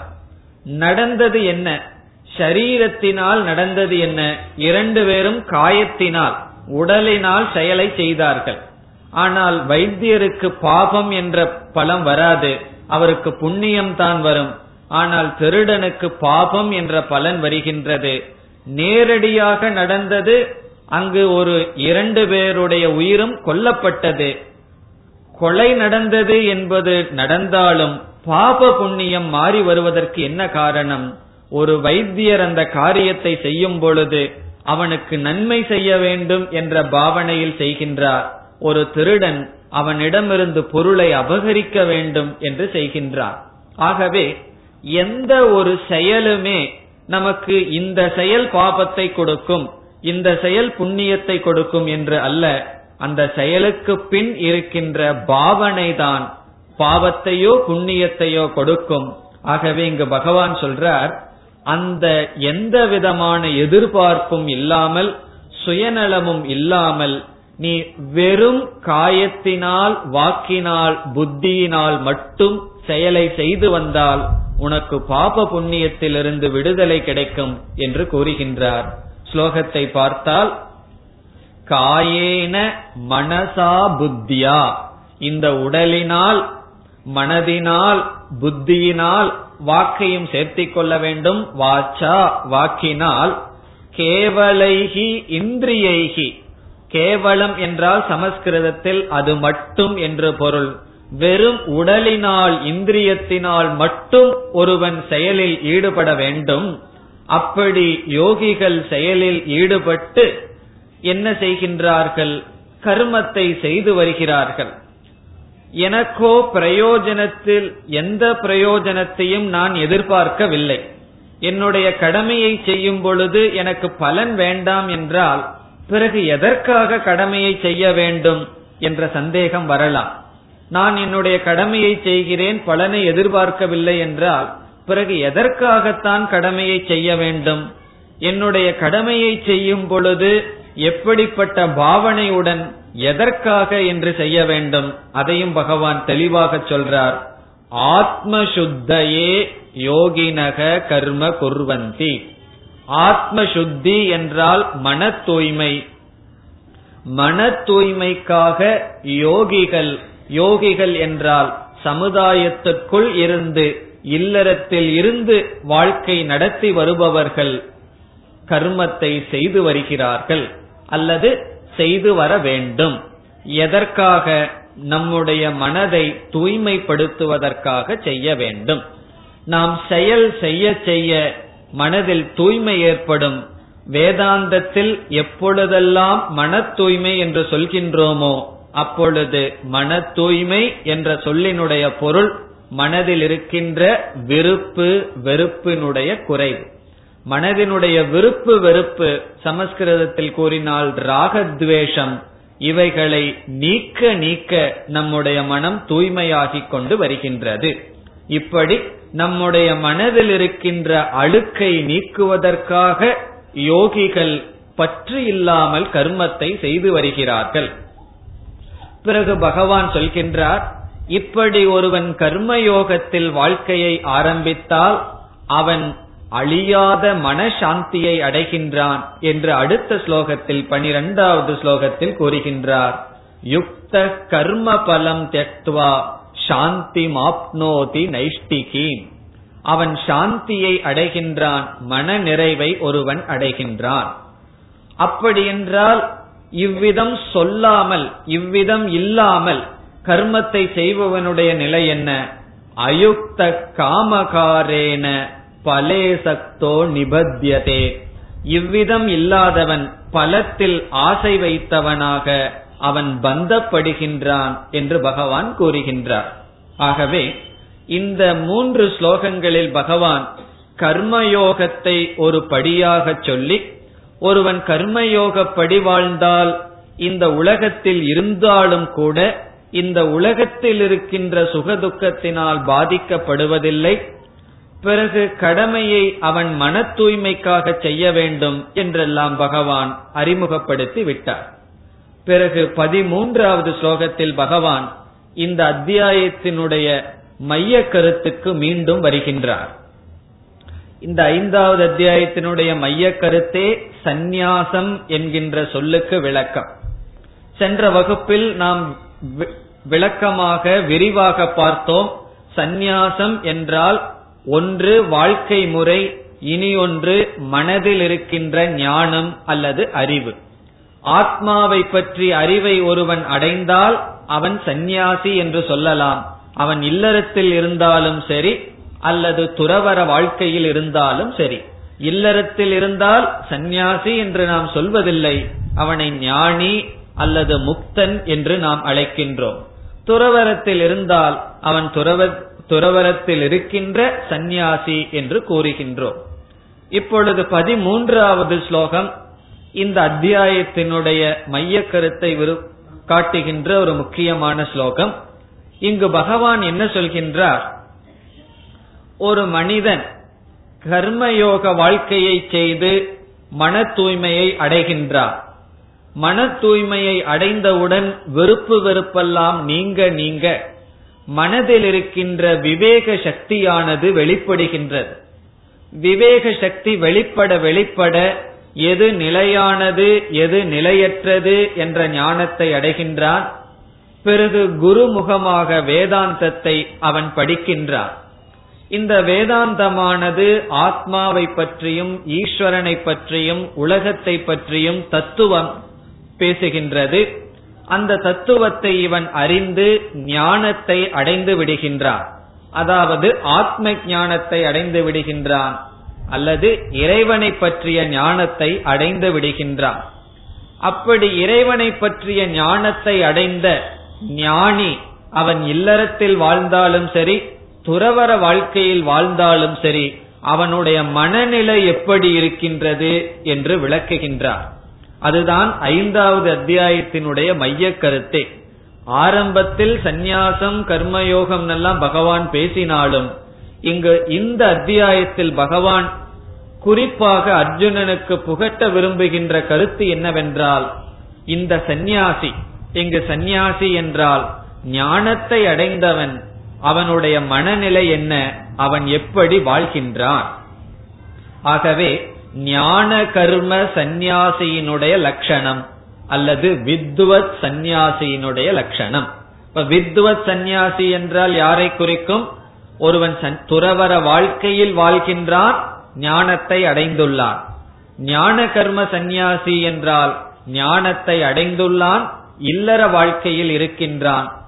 நடந்தது என்ன? ஷரீரத்தினால் நடந்தது என்ன? இரண்டு பேரும் காயத்தினால் உடலினால் செயலை செய்தார்கள். ஆனால் வைத்தியருக்கு பாபம் என்ற பலம் வராது. அவருக்கு புண்ணியம் தான் வரும். ஆனால் திருடனுக்கு பாபம் என்ற பலன் வருகின்றது. நேரடியாக நடந்தது அங்கு ஒரு இரண்டு பேருடைய உயிரும் கொல்லப்பட்டது. கொலை நடந்தது என்பது நடந்தாலும் பாப புண்ணியம் மாறி வருவதற்கு என்ன காரணம்? ஒரு வைத்தியர் அந்த காரியத்தை செய்யும் பொழுது அவனுக்கு நன்மை செய்ய வேண்டும் என்ற பாவனையில் செய்கின்றார். ஒரு திருடன் அவனிடமிருந்து பொருளை அபகரிக்க வேண்டும் என்று செய்கின்றார். ஆகவே எந்த ஒரு செயலுமே நமக்கு இந்த செயல் பாபத்தை கொடுக்கும் இந்த செயல் புண்ணியத்தை கொடுக்கும் என்று அல்ல. அந்த செயலுக்கு பின் இருக்கின்ற பாவனை தான் பாவத்தையோ புண்ணியத்தையோ கொடுக்கும். ஆகவே இங்கு பகவான் சொல்றார் அந்த எந்த விதமான எதிர்பார்ப்பும் இல்லாமல் சுயநலமும் இல்லாமல் நீ வெறும் காயத்தினால் வாக்கினால் புத்தியினால் மட்டும் செயலை செய்து வந்தால் உனக்கு பாப புண்ணியத்திலிருந்து விடுதலை கிடைக்கும் என்று கூறுகின்றார். ஸ்லோகத்தை பார்த்தால் காயேன மனசா புத்தியா. இந்த உடலினால் மனதினால் புத்தியினால் வாக்கையும் சேர்த்திக் கொள்ள வேண்டும். வாச்சா வாக்கினால் கேவலைகி இந்திரியைகி. கேவலம் என்றால் சமஸ்கிருதத்தில் அது மட்டும் என்று பொருள். வெறும் உடலினால் இந்திரியத்தினால் மட்டும் ஒருவன் செயலில் ஈடுபட வேண்டும். அப்படி யோகிகள் செயலில் ஈடுபட்டு என்ன செய்கின்றார்கள்? கர்மத்தை செய்து வருகிறார்கள். எனக்கோ பிரயோஜனத்தில் எந்த பிரயோஜனத்தையும் நான் எதிர்பார்க்கவில்லை. என்னுடைய கடமையை செய்யும் பொழுது எனக்கு பலன் வேண்டாம் என்றால் பிறகு எதற்காக கடமையை செய்ய வேண்டும் என்ற சந்தேகம் வரலாம். நான் என்னுடைய கடமையை செய்கிறேன் பலனை எதிர்பார்க்கவில்லை என்றால் பிறகு எதற்காகத்தான் கடமையை செய்ய வேண்டும்? என்னுடைய கடமையை செய்யும் பொழுது எப்படிப்பட்ட பாவனையுடன் எதற்காக என்று செய்ய வேண்டும்? அதையும் பகவான் தெளிவாக சொல்றார். ஆத்ம சுத்தையே யோகினக கர்ம குர்வந்தி. ஆத்ம சுத்தி என்றால் மன தூய்மை மன தூய்மைக்காக யோகிகள் யோகிகள் என்றால் சமுதாயத்துக்குள் இருந்து இல்லறத்தில் இருந்து வாழ்க்கை நடத்தி வருபவர்கள் கர்மத்தை செய்து வருகிறார்கள். அல்லது செய்து வர வேண்டும். எதற்காக? நம்முடைய மனதை தூய்மைப்படுத்துவதற்காக செய்ய வேண்டும். நாம் செயல் செய்ய செய்ய மனதில் தூய்மை ஏற்படும். வேதாந்தத்தில் எப்பொழுதெல்லாம் மன தூய்மை என்று சொல்கின்றோமோ அப்பொழுது மன தூய்மை என்ற சொல்லினுடைய பொருள் மனதில் இருக்கின்ற விருப்பு வெறுப்பினுடைய குறைவு. மனதினுடைய விருப்பு வெறுப்பு சமஸ்கிருதத்தில் கூறினால் ராகத்வேஷம் இவைகளை நீக்க நீக்க நம்முடைய மனம் தூய்மையாகிக் கொண்டு வருகின்றது. இப்படி நம்முடைய மனதில் இருக்கின்ற அழுக்கை நீக்குவதற்காக யோகிகள் பற்று இல்லாமல் கர்மத்தை செய்து வருகிறார்கள். பிறகு பகவான் சொல்கின்றார் இப்படி ஒருவன் கர்மயோகத்தில் வாழ்க்கையை ஆரம்பித்தால் அவன் அழியாத மனசாந்தியை அடைகின்றான் என்று அடுத்த ஸ்லோகத்தில் பனிரெண்டாவது ஸ்லோகத்தில் கூறுகின்றார். யுக்த கர்ம பலம் தெக்துவா சாந்தி மாப்னோதி நைஷ்டிகி அவன் சாந்தியை அடைகின்றான் மன நிறைவை ஒருவன் அடைகின்றான். அப்படியென்றால் இவ்விதம் சொல்லாமல் இவ்விதம் இல்லாமல் கர்மத்தை செய்பவனுடைய நிலை என்ன? அயுக்த காமகாரேன பலேசக்தோ நிபத்தியதே. இவ்விதம் இல்லாதவன் பலத்தில் ஆசை வைத்தவனாக அவன் பந்தப்படுகின்றான் என்று பகவான் கூறுகின்றார். ஆகவே இந்த மூன்று ஸ்லோகங்களில் பகவான் கர்மயோகத்தை ஒரு படியாக சொல்லி ஒருவன் கர்மயோகப்படி வாழ்ந்தால் இந்த உலகத்தில் இருந்தாலும் கூட இந்த உலகத்தில் இருக்கின்ற சுகதுக்கத்தினால் பாதிக்கப்படுவதில்லை பிறகு கடமையை அவன் மன தூய்மைக்காக செய்ய வேண்டும் என்றெல்லாம் பகவான் அறிமுகப்படுத்தி விட்டார். பிறகு பதிமூன்றாவது ஸ்லோகத்தில் பகவான் இந்த அத்தியாயத்தினுடைய மைய கருத்துக்கு மீண்டும் வருகின்றார். இந்த ஐந்தாவது அத்தியாயத்தினுடைய மைய கருத்தே சந்நியாசம் என்கின்ற சொல்லுக்கு விளக்கம். சென்ற வகுப்பில் நாம் விளக்கமாக விரிவாக பார்த்தோம். சந்நியாசம் என்றால் ஒன்று வாழ்க்கை முறை இனி ஒன்று மனதில் இருக்கின்ற ஞானம் அல்லது அறிவு. ஆத்மாவை பற்றி அறிவை ஒருவன் அடைந்தால் அவன் சந்நியாசி என்று சொல்லலாம். அவன் இல்லறத்தில் இருந்தாலும் சரி அல்லது துறவர வாழ்க்கையில் இருந்தாலும் சரி. இல்லறத்தில் இருந்தால் சந்நியாசி என்று நாம் சொல்வதில்லை. அவனை ஞானி அல்லது முக்தன் என்று நாம் அழைக்கின்றோம். துறவரத்தில் இருந்தால் அவன் துறவ துறவரத்தில் இருக்கின்ற சந்நியாசி என்று கூறுகின்றோம். இப்பொழுது பதிமூன்றாவது ஸ்லோகம் இந்த அத்தியாயத்தினுடைய மைய கருத்தை காட்டுகின்ற ஒரு முக்கியமான ஸ்லோகம். இங்கு பகவான் என்ன சொல்கின்றார்? ஒரு மனிதன் கர்மயோக வாழ்க்கையை செய்து மன தூய்மையை அடைகின்றார். மன தூய்மையை அடைந்தவுடன் வெறுப்பு வெறுப்பெல்லாம் நீங்க நீங்க. மனதில் இருக்கின்ற விவேக சக்தியானது வெளிப்படுகின்றது. விவேக சக்தி வெளிப்பட வெளிப்பட எது நிலையானது எது நிலையற்றது என்ற ஞானத்தை அடைகின்றான். பிறகு குருமுகமாக வேதாந்தத்தை அவன் படிக்கின்றான். இந்த வேதாந்தமானது ஆத்மாவை பற்றியும் ஈஸ்வரனை பற்றியும் உலகத்தை பற்றியும் தத்துவம் பேசுகின்றது. அந்த தத்துவத்தை இவன் அறிந்து ஞானத்தை அடைந்து விடுகின்றான். அதாவது ஆத்ம ஞானத்தை அடைந்து விடுகின்றான் அல்லது இறைவனை பற்றிய ஞானத்தை அடைந்து விடுகின்றான். அப்படி இறைவனை பற்றிய ஞானத்தை அடைந்த ஞானி அவன் இல்லறத்தில் வாழ்ந்தாலும் சரி துறவர வாழ்க்கையில் வாழ்ந்தாலும் சரி அவனுடைய மனநிலை எப்படி இருக்கின்றது என்று விளக்குகின்றார். அதுதான் ஐந்தாவது அத்தியாயத்தினுடைய மைய கருத்தே. ஆரம்பத்தில் சந்நியாசம் கர்மயோகம் எல்லாம் பகவான் பேசினாலும் இங்கு இந்த அத்தியாயத்தில் பகவான் குறிப்பாக அர்ஜுனனுக்கு புகட்ட விரும்புகின்ற கருத்து என்னவென்றால் இந்த சந்நியாசி இங்கு சந்நியாசி என்றால் ஞானத்தை அடைந்தவன் அவனுடைய மனநிலை என்ன அவன் எப்படி வாழ்கின்றான். ஆகவே ஞான கர்ம சந்நியாசியினுடைய லட்சணம் அல்லது வித்வத் சந்நியாசியினுடைய லட்சணம். இப்ப வித்வத் சந்நியாசி என்றால் யாரை குறிக்கும்? ஒருவன் துறவர வாழ்க்கையில் வாழ்கின்றான் ஞானத்தை அடைந்துள்ளான். ஞான கர்ம சந்நியாசி என்றால் ஞானத்தை அடைந்துள்ளான் இல்லற வாழ்க்கையில் இருக்கின்றான்.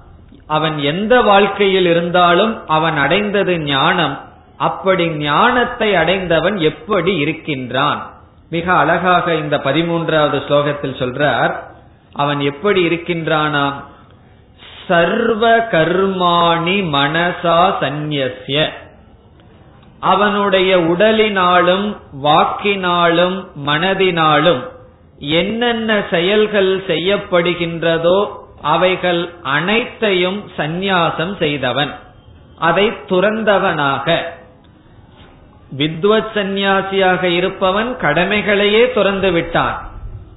அவன் எந்த வாழ்க்கையில் இருந்தாலும் அவன் அடைந்தது ஞானம். அப்படி ஞானத்தை அடைந்தவன் எப்படி இருக்கின்றான்? மிக அழகாக இந்த பதிமூன்றாவது ஸ்லோகத்தில் சொல்றார் அவன் எப்படி இருக்கின்றானாம் சர்வ கர்மாணி மனசா சந்நியசிய அவனுடைய உடலினாலும் வாக்கினாலும் மனதினாலும் என்னென்ன செயல்கள் செய்யப்படுகின்றதோ அவைகள் அனைத்தையும் சந்நியாசம் செய்தவன். அதை துறந்தவனாக. வித்வத் சந்நியாசியாக இருப்பவன் கடமைகளையே துறந்து விட்டான்.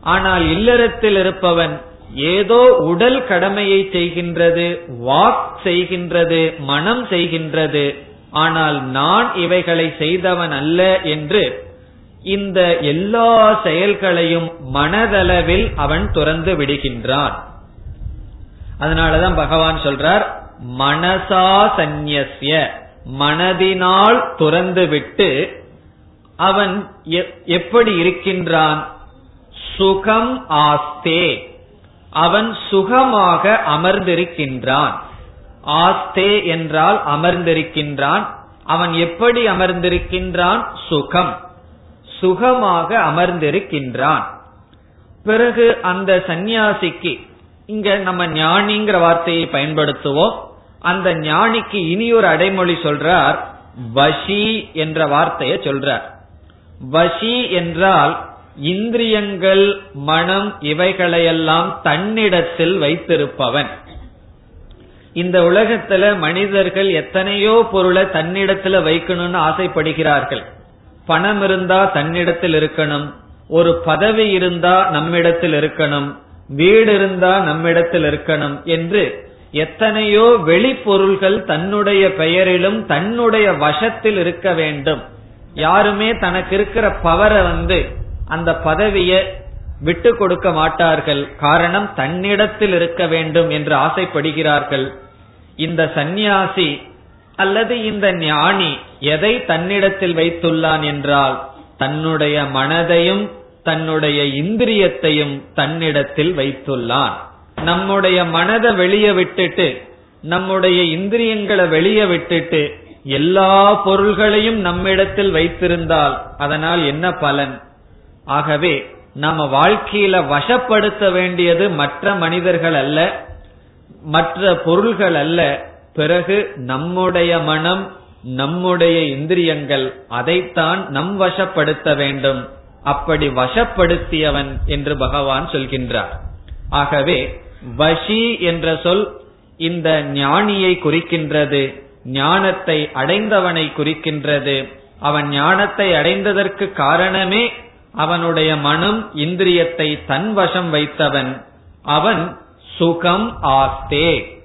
ஆனால் இல்லறத்தில் இருப்பவன் ஏதோ உடல் கடமையை செய்கின்றது வாக் செய்கின்றது மனம் செய்கின்றது. ஆனால் நான் இவைகளை செய்தவன் அல்ல என்று இந்த எல்லா செயல்களையும் மனதளவில் அவன் துறந்து விடுகின்றான். அதனாலதான் பகவான் சொல்றார் மனசா சந்நியசிய மனதினால் துறந்துவிட்டு அவன் எப்படி இருக்கின்றான்? சுகம் ஆஸ்தே. அவன் சுகமாக அமர்ந்திருக்கின்றான். ஆஸ்தே என்றால் அமர்ந்திருக்கின்றான். அவன் எப்படி அமர்ந்திருக்கின்றான்? சுகம். சுகமாக அமர்ந்திருக்கின்றான். பிறகு அந்த சந்நியாசிக்கு இங்க நம்ம ஞானிங்கிற வார்த்தையை பயன்படுத்துவோம். அந்த ஞானிக்கு இனி ஒரு அடைமொழி சொல்றார் வஷி என்ற வார்த்தையை சொல்றார். வஷி என்றால் இந்திரியங்கள் மனம் இவைகளையெல்லாம் தன்னிடத்தில் வைத்திருப்பவன். இந்த உலகத்துல மனிதர்கள் எத்தனையோ பொருளை தன்னிடத்துல வைக்கணும்னு ஆசைப்படுகிறார்கள். பணம் இருந்தா தன்னிடத்தில் இருக்கணும். ஒரு பதவி இருந்தா நம்மிடத்தில் இருக்கணும். வீடு இருந்தா நம்மிடத்தில் இருக்கணும் என்று எத்தனையோ வெளிப்பொருள்கள் தன்னுடைய பெயரிலும் தன்னுடைய வசத்தில் இருக்க வேண்டும். யாருமே தனக்கு இருக்கிற பவரை வந்து அந்த பதவிய விட்டு கொடுக்க மாட்டார்கள். காரணம் தன்னிடத்தில் இருக்க வேண்டும் என்று ஆசைப்படுகிறார்கள். இந்த சந்நியாசி அல்லது இந்த ஞானி எதை தன்னிடத்தில் வைத்துள்ளான் என்றால் தன்னுடைய மனதையும் தன்னுடைய இந்திரியத்தையும் தன்னிடத்தில் வைத்துள்ளான். நம்முடைய மனதை வெளியே விட்டுட்டு நம்முடைய இந்திரியங்களை வெளியே விட்டுட்டு எல்லா பொருள்களையும் நம்மிடத்தில் வைத்திருந்தால் அதனால் என்ன பலன்? ஆகவே நம்ம வாழ்க்கையில வசப்படுத்த வேண்டியது மற்ற மனிதர்கள் அல்ல மற்ற பொருள்கள் அல்ல. பிறகு நம்முடைய மனம் நம்முடைய இந்திரியங்கள் அதைத்தான் நம் வசப்படுத்த வேண்டும். அப்படி வசப்படுத்தியவன் என்று பகவான் சொல்கின்றார். ஆகவே வஷி என்ற சொல் இந்த ஞானியை குறிக்கின்றது ஞானத்தை அடைந்தவனை குறிக்கின்றது. அவன் ஞானத்தை அடைந்ததற்கு காரணமே அவனுடைய மனம் இந்திரியத்தை தன் வசம் வைத்தவன். அவன் சுகம் ஆஸ்தே.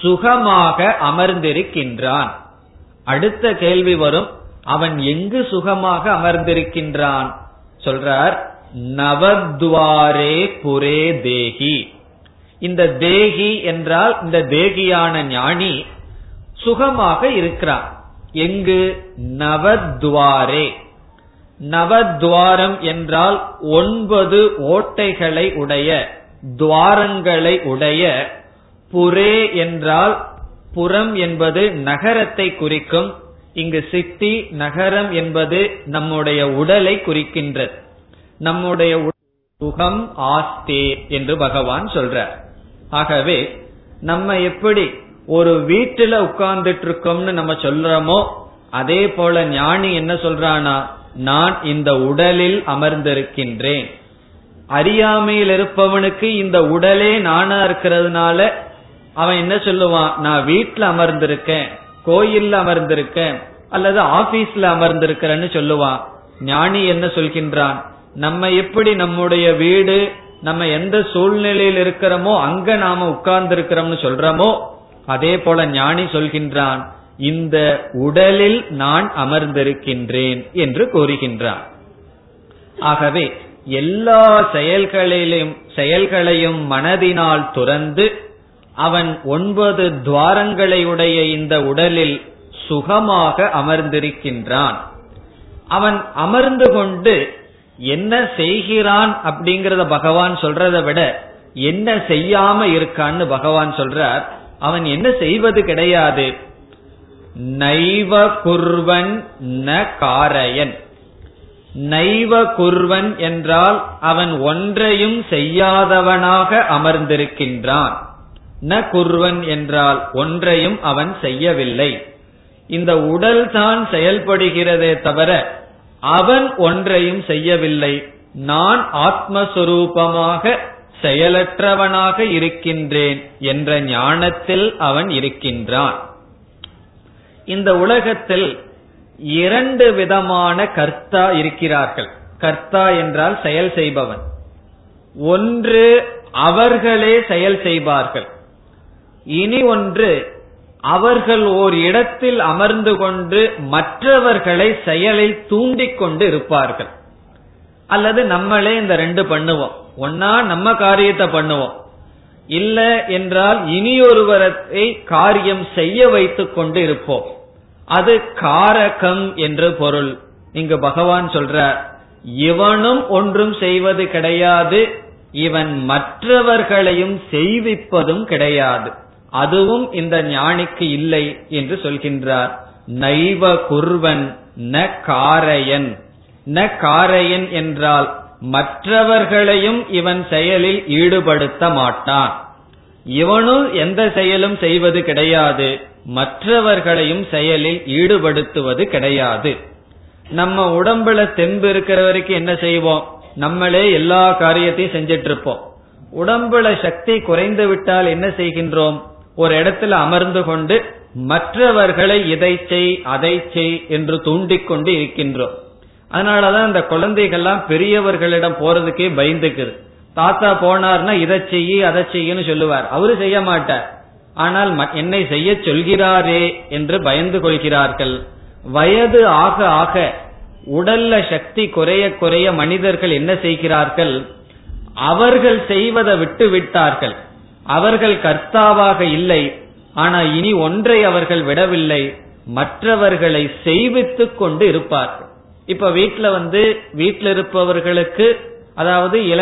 சுகமாக அமர்ந்திருக்கின்றான். அடுத்த கேள்வி வரும் அவன் எங்கு சுகமாக அமர்ந்திருக்கின்றான்? சொல்றார் நவத்வாரே புரே தேகி. இந்த தேகி என்றால் இந்த தேகியான ஞானி சுகமாக இருக்கிறான். எங்கு? நவத்வாரே. நவத்வாரம் என்றால் ஒன்பது ஓட்டைகளை உடைய துவாரங்களை உடைய புரே என்றால் புறம் என்பது நகரத்தை குறிக்கும் இங்கு சிட்டி நகரம் என்பது நம்முடைய உடலை குறிக்கின்றது. நம்முடைய சுகம் ஆஸ்தே என்று பகவான் சொல்றார். ஆகவே நம்ம எப்படி ஒரு வீட்டுல உட்கார்ந்துட்டு இருக்கோம்னு நம்ம சொல்றோமோ அதே போல ஞானி என்ன சொல்றானா நான் இந்த உடலில் அமர்ந்திருக்கின்றேன். அறியாமையில் இருப்பவனுக்கு இந்த உடலே நானா இருக்கிறதுனால அவன் என்ன சொல்லுவான் நான் வீட்டுல அமர்ந்திருக்கேன் கோயில்ல அமர்ந்திருக்கேன் அல்லது ஆபீஸ்ல அமர்ந்திருக்கிறேன்னு சொல்லுவான். ஞானி என்ன சொல்கின்றான் நம்ம எப்படி நம்முடைய வீடு நம்ம எந்த சூழ்நிலையில் இருக்கிறோமோ அங்க நாம உட்கார்ந்து இருக்கிறோம்னு சொல்றோமோ அதே போல ஞானி சொல்கின்றான் இந்த உடலில் நான் அமர்ந்திருக்கின்றேன் என்று கூறுகின்றான். ஆகவே எல்லா செயல்களிலும் செயல்களையும் மனதினால் துறந்து அவன் ஒன்பது துவாரங்களையுடைய இந்த உடலில் சுகமாக அமர்ந்திருக்கின்றான். அவன் அமர்ந்து கொண்டு என்ன செய்கிறான் அப்படிங்கறத பகவான் சொல்றத விட என்ன செய்யாம இருக்கான்னு பகவான் சொல்றார். அவன் என்ன செய்வது கிடையாது. நைவ குர்வன் ந காரயன். நைவ குர்வன் என்றால் அவன் ஒன்றையும் செய்யாதவனாக அமர்ந்திருக்கின்றான். ந குர்வன் என்றால் ஒன்றையும் அவன் செய்யவில்லை. இந்த உடல் தான் செயல்படுகிறதே தவிர அவன் ஒன்றையும் செய்யவில்லை. நான் ஆத்மஸ்வரூபமாக செயலற்றவனாக இருக்கின்றேன் என்ற ஞானத்தில் அவன் இருக்கின்றான். இந்த உலகத்தில் இரண்டு விதமான கர்த்தா இருக்கிறார்கள். கர்த்தா என்றால் செயல் செய்பவன். ஒன்று அவர்களே செயல் செய்வார்கள். இனி ஒன்று அவர்கள் ஓர் இடத்தில் அமர்ந்து கொண்டு மற்றவர்களை செயலில் தூண்டிக் கொண்டு இருப்பார்கள். அல்லது நம்மளே இந்த ரெண்டு பண்ணுவோம். ஒன்னா நம்ம காரியத்தை பண்ணுவோம். இல்ல என்றால் இனியொருவரை காரியம் செய்ய வைத்துக் கொண்டு இருப்போம். அது காரகம் என்று பொருள். இங்கு பகவான் சொல்றார் இவனும் ஒன்றும் செய்வது கிடையாது இவன் மற்றவர்களையும் செய்விப்பதும் கிடையாது. அதுவும் இந்த ஞானிக்கு இல்லை என்று சொல்கின்றார். நைவ குர்வன் ந காரையன். ந காரையன் என்றால் மற்றவர்களையும் இவன் செயலில் ஈடுபடுத்த மாட்டான். இவனும் எந்த செயலும் செய்வது கிடையாது. மற்றவர்களையும் செயலில் ஈடுபடுத்துவது கிடையாது. நம்ம உடம்புல தெம்பு இருக்கிற வரைக்கும் என்ன செய்வோம்? நம்மளே எல்லா காரியத்தையும் செஞ்சிட்டு இருப்போம். உடம்புல சக்தி குறைந்து விட்டால் என்ன செய்கின்றோம்? ஒரு இடத்துல அமர்ந்து கொண்டு மற்றவர்களை இதை செய் அதை செய் என்று தூண்டிக்கொண்டு இருக்கின்றோம். அதனாலதான் அந்த குழந்தைகள்லாம் பெரியவர்களிடம் போறதுக்கே பயந்துக்குது. தாத்தா போனார்னா இதை செய்யி அதை செய்யன்னு சொல்லுவார். அவரு செய்ய மாட்டார். ஆனால் என்னை செய்ய சொல்கிறாரே என்று பயந்து கொள்கிறார்கள். வயது ஆக ஆக உடல்ல சக்தி குறைய குறைய மனிதர்கள் என்ன செய்கிறார்கள்? அவர்கள் செய்வதை விட்டு விட்டார்கள். அவர்கள் கர்த்தாவாக இல்லை ஆனா இனி ஒன்றை அவர்கள் விடவில்லை மற்றவர்களை செய்வித்து கொண்டு இருப்பார்கள். இப்ப வீட்டுல வந்து வீட்டில் இருப்பவர்களுக்கு அதாவது இள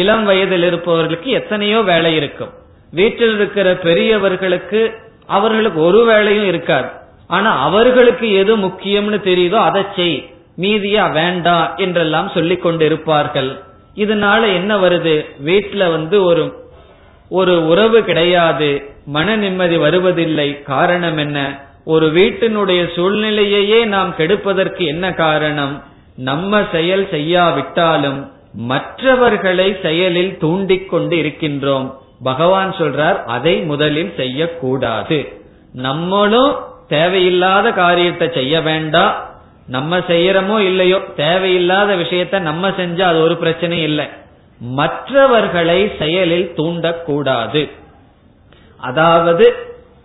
இளம் வயதில் இருப்பவர்களுக்கு எத்தனையோ வேலை இருக்கும். வீட்டில் இருக்கிற பெரியவர்களுக்கு அவர்களுக்கு ஒரு வேலையும் இருக்காது. ஆனா அவர்களுக்கு எது முக்கியம்னு தெரியுதோ அதை செய் மீதியா வேண்டாம் என்றெல்லாம் சொல்லிக் கொண்டு இருப்பார்கள். இதனால என்ன வருது? வீட்டுல வந்து ஒரு ஒரு உறவு கிடையாது மன நிம்மதி வருவதில்லை. காரணம் என்ன? ஒரு வீட்டினுடைய சூழ்நிலையையே நாம் கெடுப்பதற்கு என்ன காரணம்? நம்ம செயல் செய்யாவிட்டாலும் மற்றவர்களை செயலில் தூண்டிக் கொண்டு இருக்கின்றோம். பகவான் சொல்றார் அதை முதலில் செய்யக்கூடாது. நம்மளும் தேவையில்லாத காரியத்தை செய்ய வேண்டாம் நம்ம செய்யறமோ இல்லையோ தேவையில்லாத விஷயத்த நம்ம செஞ்சா அது ஒரு பிரச்சனை இல்லை. மற்றவர்களை செயலில் தூண்டக்கூடாது. அதாவது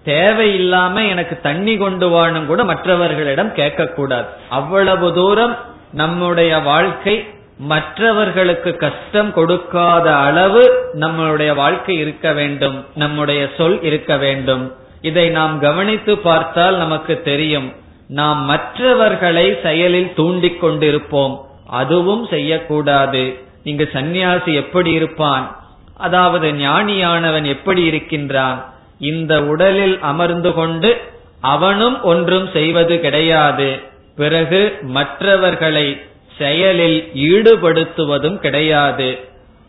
தேவையில்லாம எனக்கு தண்ணி கொண்டு வாழும் கூட மற்றவர்களிடம் கேட்கக்கூடாது. அவ்வளவு தூரம் நம்முடைய வாழ்க்கை மற்றவர்களுக்கு கஷ்டம் கொடுக்காத அளவு நம்மளுடைய வாழ்க்கை இருக்க வேண்டும். நம்முடைய சொல் இருக்க வேண்டும். இதை நாம் கவனித்து பார்த்தால் நமக்கு தெரியும். நாம் மற்றவர்களை செயலில் தூண்டிக் கொண்டிருப்போம். அதுவும் செய்யக்கூடாது. இங்கு சந்நியாசி எப்படி இருப்பான்? அதாவது ஞானியானவன் எப்படி இருக்கின்றான்? இந்த உடலில் அமர்ந்து கொண்டு அவனும் ஒன்றும் செய்வது கிடையாது. பிறகு மற்றவர்களை செயலில் ஈடுபடுத்துவதும் கிடையாது.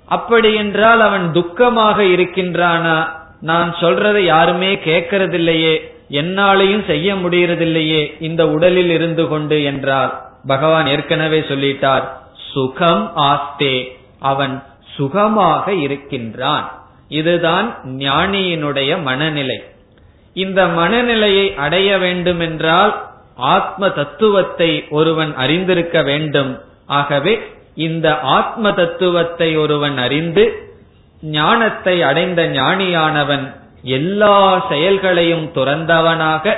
அப்படி என்றால் அவன் துக்கமாக இருக்கின்றானா? நான் சொல்றதை யாருமே கேட்கறதில்லையே. என்னாலையும் செய்ய முடியறதில்லையே. இந்த உடலில் இருந்து கொண்டு என்றால் பகவான் ஏற்கனவே சொல்லிட்டார். சுகம் ஆஸ்தே அவன் சுகமாக இருக்கின்றான். இதுதான் ஞானியினுடைய மனநிலை. இந்த மனநிலையை அடைய வேண்டுமென்றால் ஆத்ம தத்துவத்தை ஒருவன் அறிந்திருக்க வேண்டும். ஆகவே இந்த ஆத்ம தத்துவத்தை ஒருவன் அறிந்து ஞானத்தை அடைந்த ஞானியானவன் எல்லா செயல்களையும் துறந்தவனாக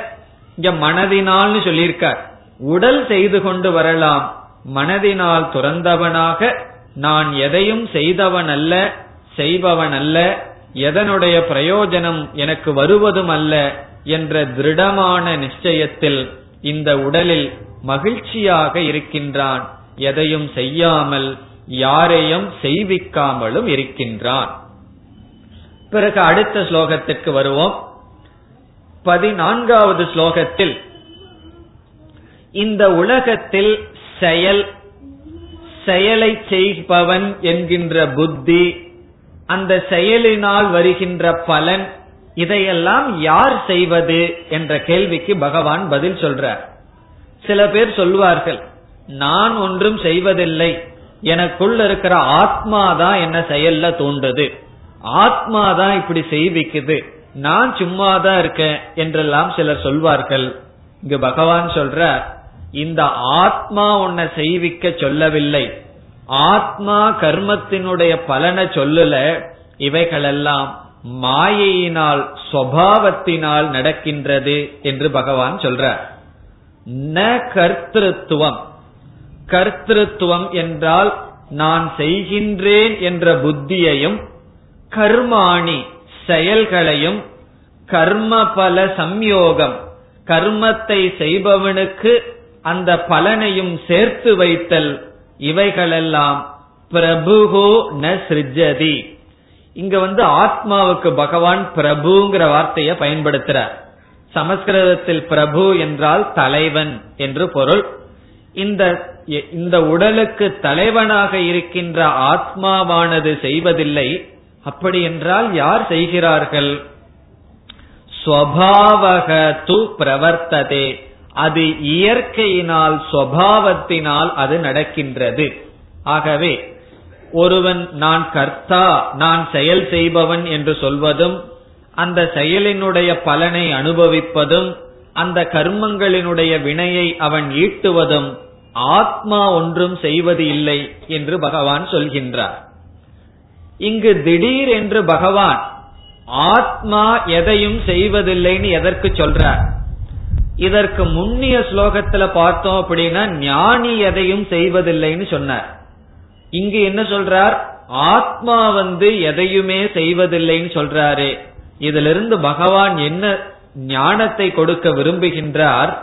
இங்க மனதினால்னு சொல்லியிருக்கார். உடல் செய்து கொண்டு வரலாம். மனதினால் துறந்தவனாக நான் எதையும் செய்தவன் அல்ல செய்பவன் அல்ல எதனுடைய பிரயோஜனம் எனக்கு வருவதும் அல்ல என்ற திருடமான நிச்சயத்தில் இந்த உடலில் மகிழ்ச்சியாக இருக்கின்றான். எதையும் செய்யாமல் யாரையும் செய்விக்காமலும் இருக்கின்றான். பிறகு அடுத்த ஸ்லோகத்திற்கு வருவோம். பதினான்காவது ஸ்லோகத்தில் இந்த உலகத்தில் செயல் செயலை செய்பவன் என்கின்ற புத்தி அந்த செயலினால் வருகின்ற பலன் இதையெல்லாம் யார் செய்வது என்ற கேள்விக்கு பகவான் பதில் சொல்றார். சில பேர் சொல்வார்கள் நான் ஒன்றும் செய்வதில்லை எனக்குள்ள இருக்கிற ஆத்மா தான் என்ன செயல்ல தூண்டுது ஆத்மா தான் இப்படி செய்விக்குது நான் சும்மா தான் இருக்கேன் என்றெல்லாம் சிலர் சொல்வார்கள். இங்கு பகவான் சொல்ற இந்த ஆத்மா உன்னை செய்விக்க சொல்லவில்லை. ஆத்மா கர்மத்தினுடைய பலனை சொல்லல. இவைகளெல்லாம் மாயையினால் சுவாவத்தினால் நடக்கின்றது என்று பகவான் சொல்றார். ந கர்த்திருவம் கர்த்திருவம் என்றால் நான் செய்கின்றேன் என்ற புத்தியையும் கர்மாணி செயல்களையும் கர்ம பல சம்யோகம் கர்மத்தை செய்பவனுக்கு அந்த பலனையும் சேர்த்து வைத்தல் இவைகளெல்லாம் பிரபுகோ ந சிருஜதி. இங்க வந்து ஆத்மாவுக்கு பகவான் பிரபுங்கிற வார்த்தையை பயன்படுத்துறார். சமஸ்கிருதத்தில் பிரபு என்றால் தலைவன் என்று பொருள். இந்த இந்த உடலுக்கு தலைவனாக இருக்கின்ற ஆத்மாவானது செய்வதில்லை. அப்படி என்றால் யார் செய்கிறார்கள்? ஸ்வபாவகது பிரவர்த்ததே. அது இயற்கையினால் சுவாவத்தினால் அது நடக்கின்றது. ஆகவே ஒருவன் நான் கர்த்தா நான் செயல் செய்பவன் என்று சொல்வதும் அந்த செயலினுடைய பலனை அனுபவிப்பதும் அந்த கர்மங்களினுடைய வினையை அவன் ஈட்டுவதும் ஆத்மா ஒன்றும் செய்வது இல்லை என்று பகவான் சொல்கின்றார். இங்கு திடீர் என்று பகவான் ஆத்மா எதையும் செய்வதில்லைன்னு எதற்கு சொல்றார்? இதற்கு முன்னிய ஸ்லோகத்துல பார்த்தோம் அப்படின்னா ஞானி எதையும் செய்வதில்லைன்னு சொன்னார். இங்கு என்ன சொல்றார்? ஆத்மா வந்து எதையுமே செய்வதில்லைன்னு சொல்றாரு. இதிலிருந்து பகவான் என்ன ஞானத்தை கொடுக்க விரும்புகின்றார்?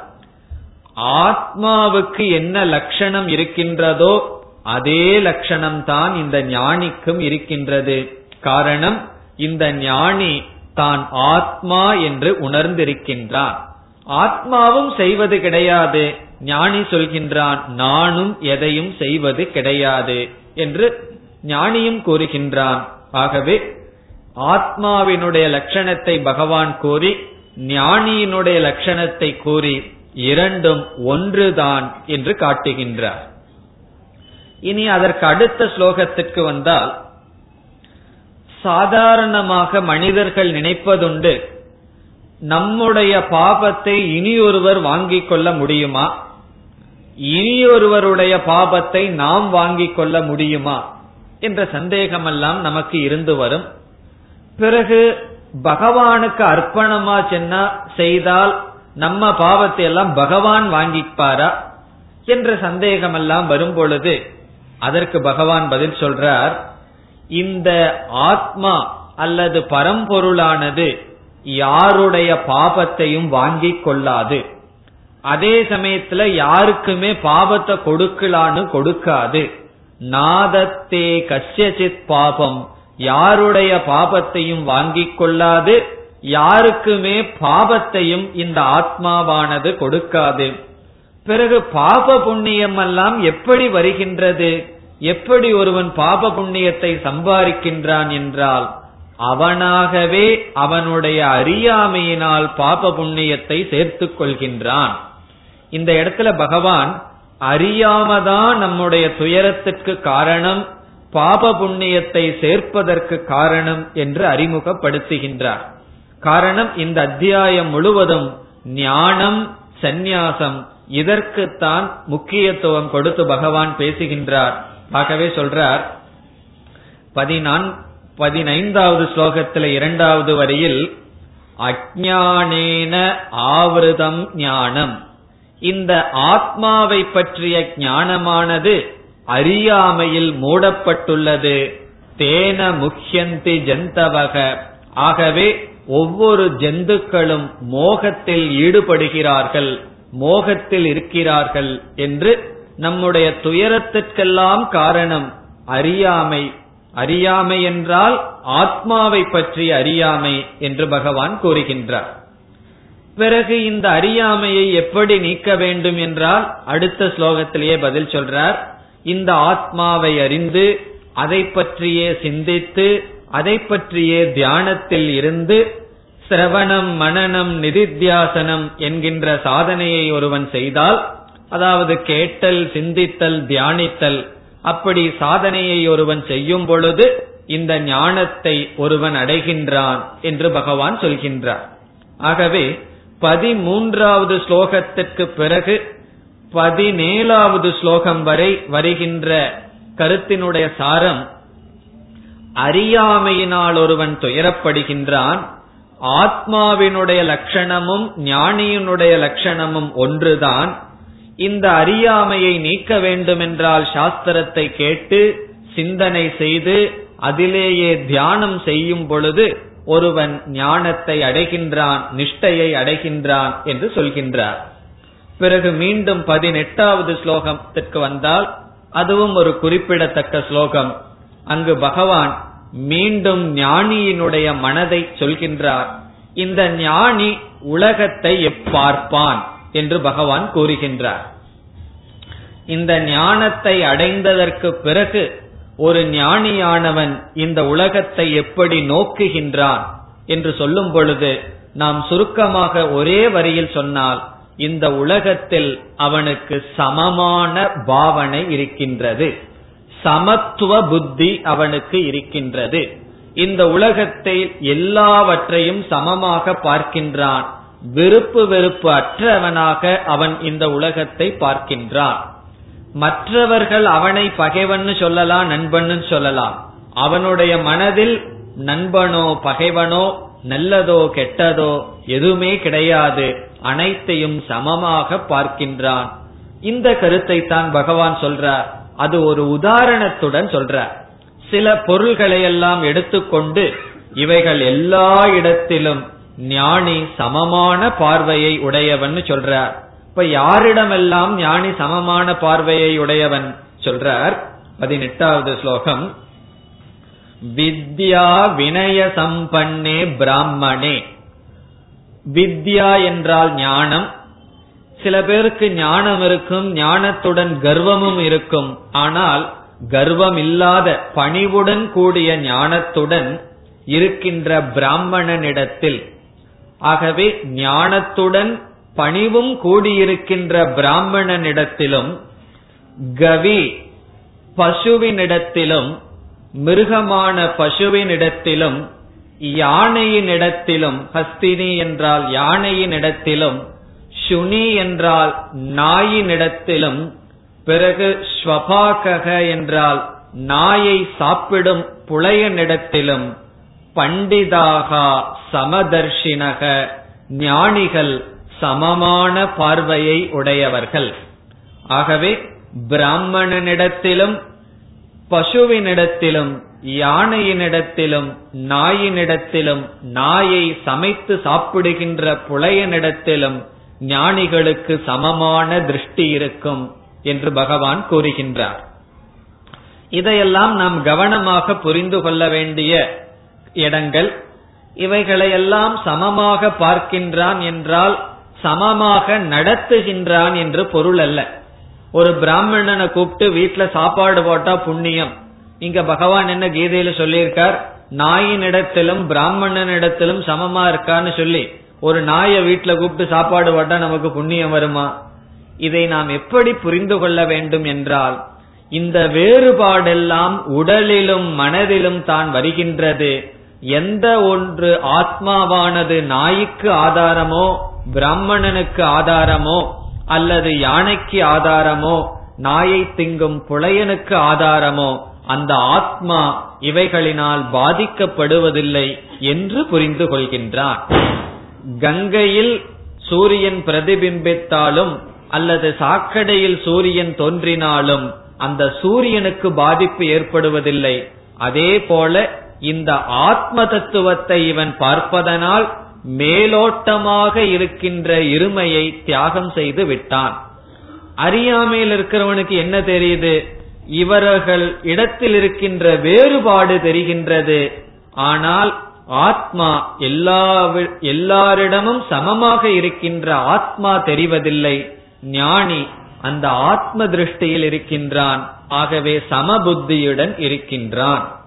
ஆத்மாவுக்கு என்ன லட்சணம் இருக்கின்றதோ அதே லட்சணம் தான் இந்த ஞானிக்கும் இருக்கின்றது. காரணம் இந்த ஞானி தான் ஆத்மா என்று உணர்ந்திருக்கின்றான். ஆத்மாவும் செய்வது கிடையாது. ஞானி சொல்கின்றான் நானும் எதையும் செய்வது கிடையாது என்று ஞானியும் கூறுகின்றான். ஆகவே ஆத்மாவினுடைய லட்சணத்தை பகவான் கூறி ஞானியினுடைய லட்சணத்தை கூறி இரண்டும் ஒன்றுதான் என்று காட்டுகின்றார். இனி அதற்கு அடுத்த ஸ்லோகத்திற்கு வந்தால் சாதாரணமாக மனிதர்கள் நினைப்பதுண்டு நம்முடைய பாபத்தை இனியொருவர் வாங்கிக் கொள்ள முடியுமா? இனியொருவருடைய பாபத்தை நாம் வாங்கிக் கொள்ள முடியுமா? என்ற சந்தேகமெல்லாம் நமக்கு இருந்து வரும். பிறகு பகவானுக்கு அர்ப்பணமா சென்னா செய்தால் நம்ம பாவத்தை எல்லாம் பகவான் வாங்கிப்பாரா? என்ற சந்தேகம் எல்லாம் வரும் பொழுது அதற்கு பகவான் பதில் சொல்றார் இந்த ஆத்மா அல்லது பரம்பொருளானது யாருடைய பாபத்தையும் வாங்கிக் கொள்ளாது. அதே சமயத்துல யாருக்குமே பாபத்தை கொடுக்கலான்னு கொடுக்காது. நாதத்தே கஷ்யசித் பாபம். யாருடைய பாபத்தையும் வாங்கிக் கொள்ளாது. யாருக்குமே பாபத்தையும் இந்த ஆத்மாவானது கொடுக்காது. பிறகு பாப புண்ணியம் எல்லாம் எப்படி வருகின்றது? எப்படி ஒருவன் பாப புண்ணியத்தை சம்பாதிக்கின்றான் என்றால் அவனாகவே அவனுடைய அறியாமையினால் பாப புண்ணியத்தை சேர்த்துக் கொள்கின்றான். இந்த இடத்துல பகவான் அறியாமதான் நம்முடைய துயரத்துக்கு காரணம் பாப புண்ணியத்தை சேர்ப்பதற்கு காரணம் என்று அறிமுகப்படுத்துகின்றார். காரணம் இந்த அத்தியாயம் முழுவதும் ஞானம் சந்நியாசம் இதற்குத்தான் முக்கியத்துவம் கொடுத்து பகவான் பேசுகின்றார். ஆகவே சொல்றார் பதினான் பதினைந்தாவது ஸ்லோகத்தில் இரண்டாவது வரியில் அஜானேன ஆவிரதம் ஞானம். இந்த ஆத்மாவை பற்றிய ஞானமானது அறியாமையில் மூடப்பட்டுள்ளது. தேன முக்கியந்தி ஜந்தவக. ஆகவே ஒவ்வொரு ஜந்துக்களும் மோகத்தில் ஈடுபடுகிறார்கள் மோகத்தில் இருக்கிறார்கள் என்று நம்முடைய துயரத்திற்கெல்லாம் காரணம் அறியாமை. அறியாமை என்றால் ஆத்மாவை பற்றி அறியாமை என்று பகவான் கூறுகின்றார். பிறகு இந்த அறியாமையை எப்படி நீக்க வேண்டும் என்றால் அடுத்த ஸ்லோகத்திலேயே பதில் சொல்றார். இந்த ஆத்மாவை அறிந்து அதை பற்றியே சிந்தித்து அதை பற்றியே தியானத்தில் இருந்து சிரவணம் மனநம் நிதித்தியாசனம் என்கின்ற சாதனையை ஒருவன் செய்தால் அதாவது கேட்டல் சிந்தித்தல் தியானித்தல் அப்படி சாதனையை ஒருவன் செய்யும் பொழுது இந்த ஞானத்தை ஒருவன் அடைகின்றான் என்று பகவான் சொல்கின்றார். ஆகவே பதிமூன்றாவது ஸ்லோகத்திற்கு பிறகு பதினேழாவது ஸ்லோகம் வரை வருகின்ற கருத்தினுடைய சாரம் அறியாமையினால் ஒருவன் துயரப்படுகின்றான் ஆத்மாவினுடைய லட்சணமும் ஞானியினுடைய லட்சணமும் ஒன்றுதான் இந்த அறியாமையை நீக்க வேண்டுமென்றால் சாஸ்திரத்தை கேட்டு சிந்தனை செய்து அதிலேயே தியானம் செய்யும் பொழுது ஒருவன் ஞானத்தை அடைகின்றான் நிஷ்டையை அடைகின்றான் என்று சொல்கின்றார். பிறகு மீண்டும் பதினெட்டாவது ஸ்லோகத்திற்கு வந்தால் அதுவும் ஒரு குறிப்பிடத்தக்க ஸ்லோகம். அங்கு பகவான் மீண்டும் ஞானியினுடைய மனதை சொல்கின்றார். இந்த ஞானி உலகத்தை எப்பார்ப்பான் என்று பகவான் கூறுகின்றார். இந்த ஞானத்தை அடைந்ததற்கு பிறகு ஒரு ஞானியானவன் இந்த உலகத்தை எப்படி நோக்குகின்றான் என்று சொல்லும் பொழுது நாம் சுருக்கமாக ஒரே வரியில் சொன்னால் இந்த உலகத்தில் அவனுக்கு சமமான பாவனை இருக்கின்றது. சமத்துவ புத்தி அவனுக்கு இருக்கின்றது. இந்த உலகத்தை எல்லாவற்றையும் சமமாக பார்க்கின்றான். விருப்பு வெறுப்பு அற்றவனாக அவன் இந்த உலகத்தை பார்க்கின்றான். மற்றவர்கள் அவனை பகைவன்னு சொல்லலாம் நண்பன்னு சொல்லலாம். அவனுடைய மனதில் நண்பனோ பகைவனோ நல்லதோ கெட்டதோ எதுவுமே கிடையாது. அனைத்தையும் சமமாக பார்க்கின்றான். இந்த கருத்தை தான் பகவான் சொல்றார். அது ஒரு உதாரணத்துடன் சொல்றார். சில பொருள்களை எல்லாம் எடுத்துக்கொண்டு இவைகள் எல்லா இடத்திலும் ஞானி சமமான பார்வையை உடையவன் சொல்றார். இப்ப யாரிடமெல்லாம் ஞானி சமமான பார்வையை உடையவன் சொல்றார்? பதினெட்டாவது ஸ்லோகம். வித்யா வினய சம்பன்னே பிராமணே. வித்யா என்றால் ஞானம். சில பேருக்கு ஞானம் இருக்கும் ஞானத்துடன் கர்வமும் இருக்கும். ஆனால் கர்வம் இல்லாத பணிவுடன் கூடிய ஞானத்துடன் இருக்கின்ற பிராமணனிடத்தில் ஆகவே ஞானத்துடன் பணிவும் கூடியிருக்கின்ற பிராமணனிடத்திலும் கவி பசுவினிடத்திலும் மிருகமான பசுவினிடத்திலும் யானையினிடத்திலும் ஹஸ்தினி என்றால் யானையினிடத்திலும் சுனி என்றால் நாயினிடத்திலும் பிறகு ஸ்வபாகக என்றால் நாயை சாப்பிடும் புலையனிடத்திலும் பண்டிதாகா சமதர்ஷினக ஞானிகள் சமமான பார்வையை உடையவர்கள். ஆகவே பிராமணனிடத்திலும் பசுவினிடத்திலும் யானையினிடத்திலும் நாயினிடத்திலும் நாயை சமைத்து சாப்பிடுகின்ற புலையனிடத்திலும் ஞானிகளுக்கு சமமான திருஷ்டி இருக்கும் என்று பகவான் கூறுகின்றார். இதையெல்லாம் நாம் கவனமாக புரிந்து கொள்ள வேண்டிய இடங்கள். இவைகளையெல்லாம் சமமாக பார்க்கின்றான் என்றால் சமமாக நடத்துகின்றான் என்று பொருள் அல்ல. ஒரு பிராமணனை கூப்பிட்டு வீட்டுல சாப்பாடு போட்டா புண்ணியம். இங்க பகவான் என்ன கீதையில சொல்லியிருக்கார்? நாயினிடத்திலும் பிராமணனிடத்திலும் சமமா இருக்கான்னு சொல்லி ஒரு நாயை வீட்டுல கூப்பிட்டு சாப்பாடு போட்டா நமக்கு புண்ணியம் வருமா? இதை நாம் எப்படி புரிந்து கொள்ள வேண்டும் என்றால் இந்த வேறுபாடெல்லாம் உடலிலும் மனதிலும் தான் வருகின்றது. எந்த ஒன்று ஆத்மாவானது நாய்க்கு ஆதாரமோ பிராமணனுக்கு ஆதாரமோ அல்லது யானைக்கு ஆதாரமோ நாயை திங்கும் புலையனுக்கு ஆதாரமோ அந்த ஆத்மா இவைகளினால் பாதிக்கப்படுவதில்லை என்று புரிந்து கொள்கின்றான். கங்கையில் சூரியன் பிரதிபிம்பித்தாலும் அல்லது சாக்கடையில் சூரியன் தோன்றினாலும் அந்த சூரியனுக்கு பாதிப்பு ஏற்படுவதில்லை. அதே போல இந்த ஆத்ம தத்துவத்தை இவன் பார்ப்பதனால் மேலோட்டமாக இருக்கின்ற இருமையை தியாகம் செய்து விட்டான். அறியாமையில் இருக்கிறவனுக்கு என்ன தெரியுது? இவர்கள் இடத்தில் இருக்கின்ற வேறுபாடு தெரிகின்றது. ஆனால் ஆத்மா எல்லா எல்லாரிடமும் சமமாக இருக்கின்ற ஆத்மா தெரிவதில்லை. ஞானி அந்த ஆத்ம திருஷ்டியில் இருக்கின்றான். ஆகவே சமபுத்தியுடன் இருக்கின்றான்.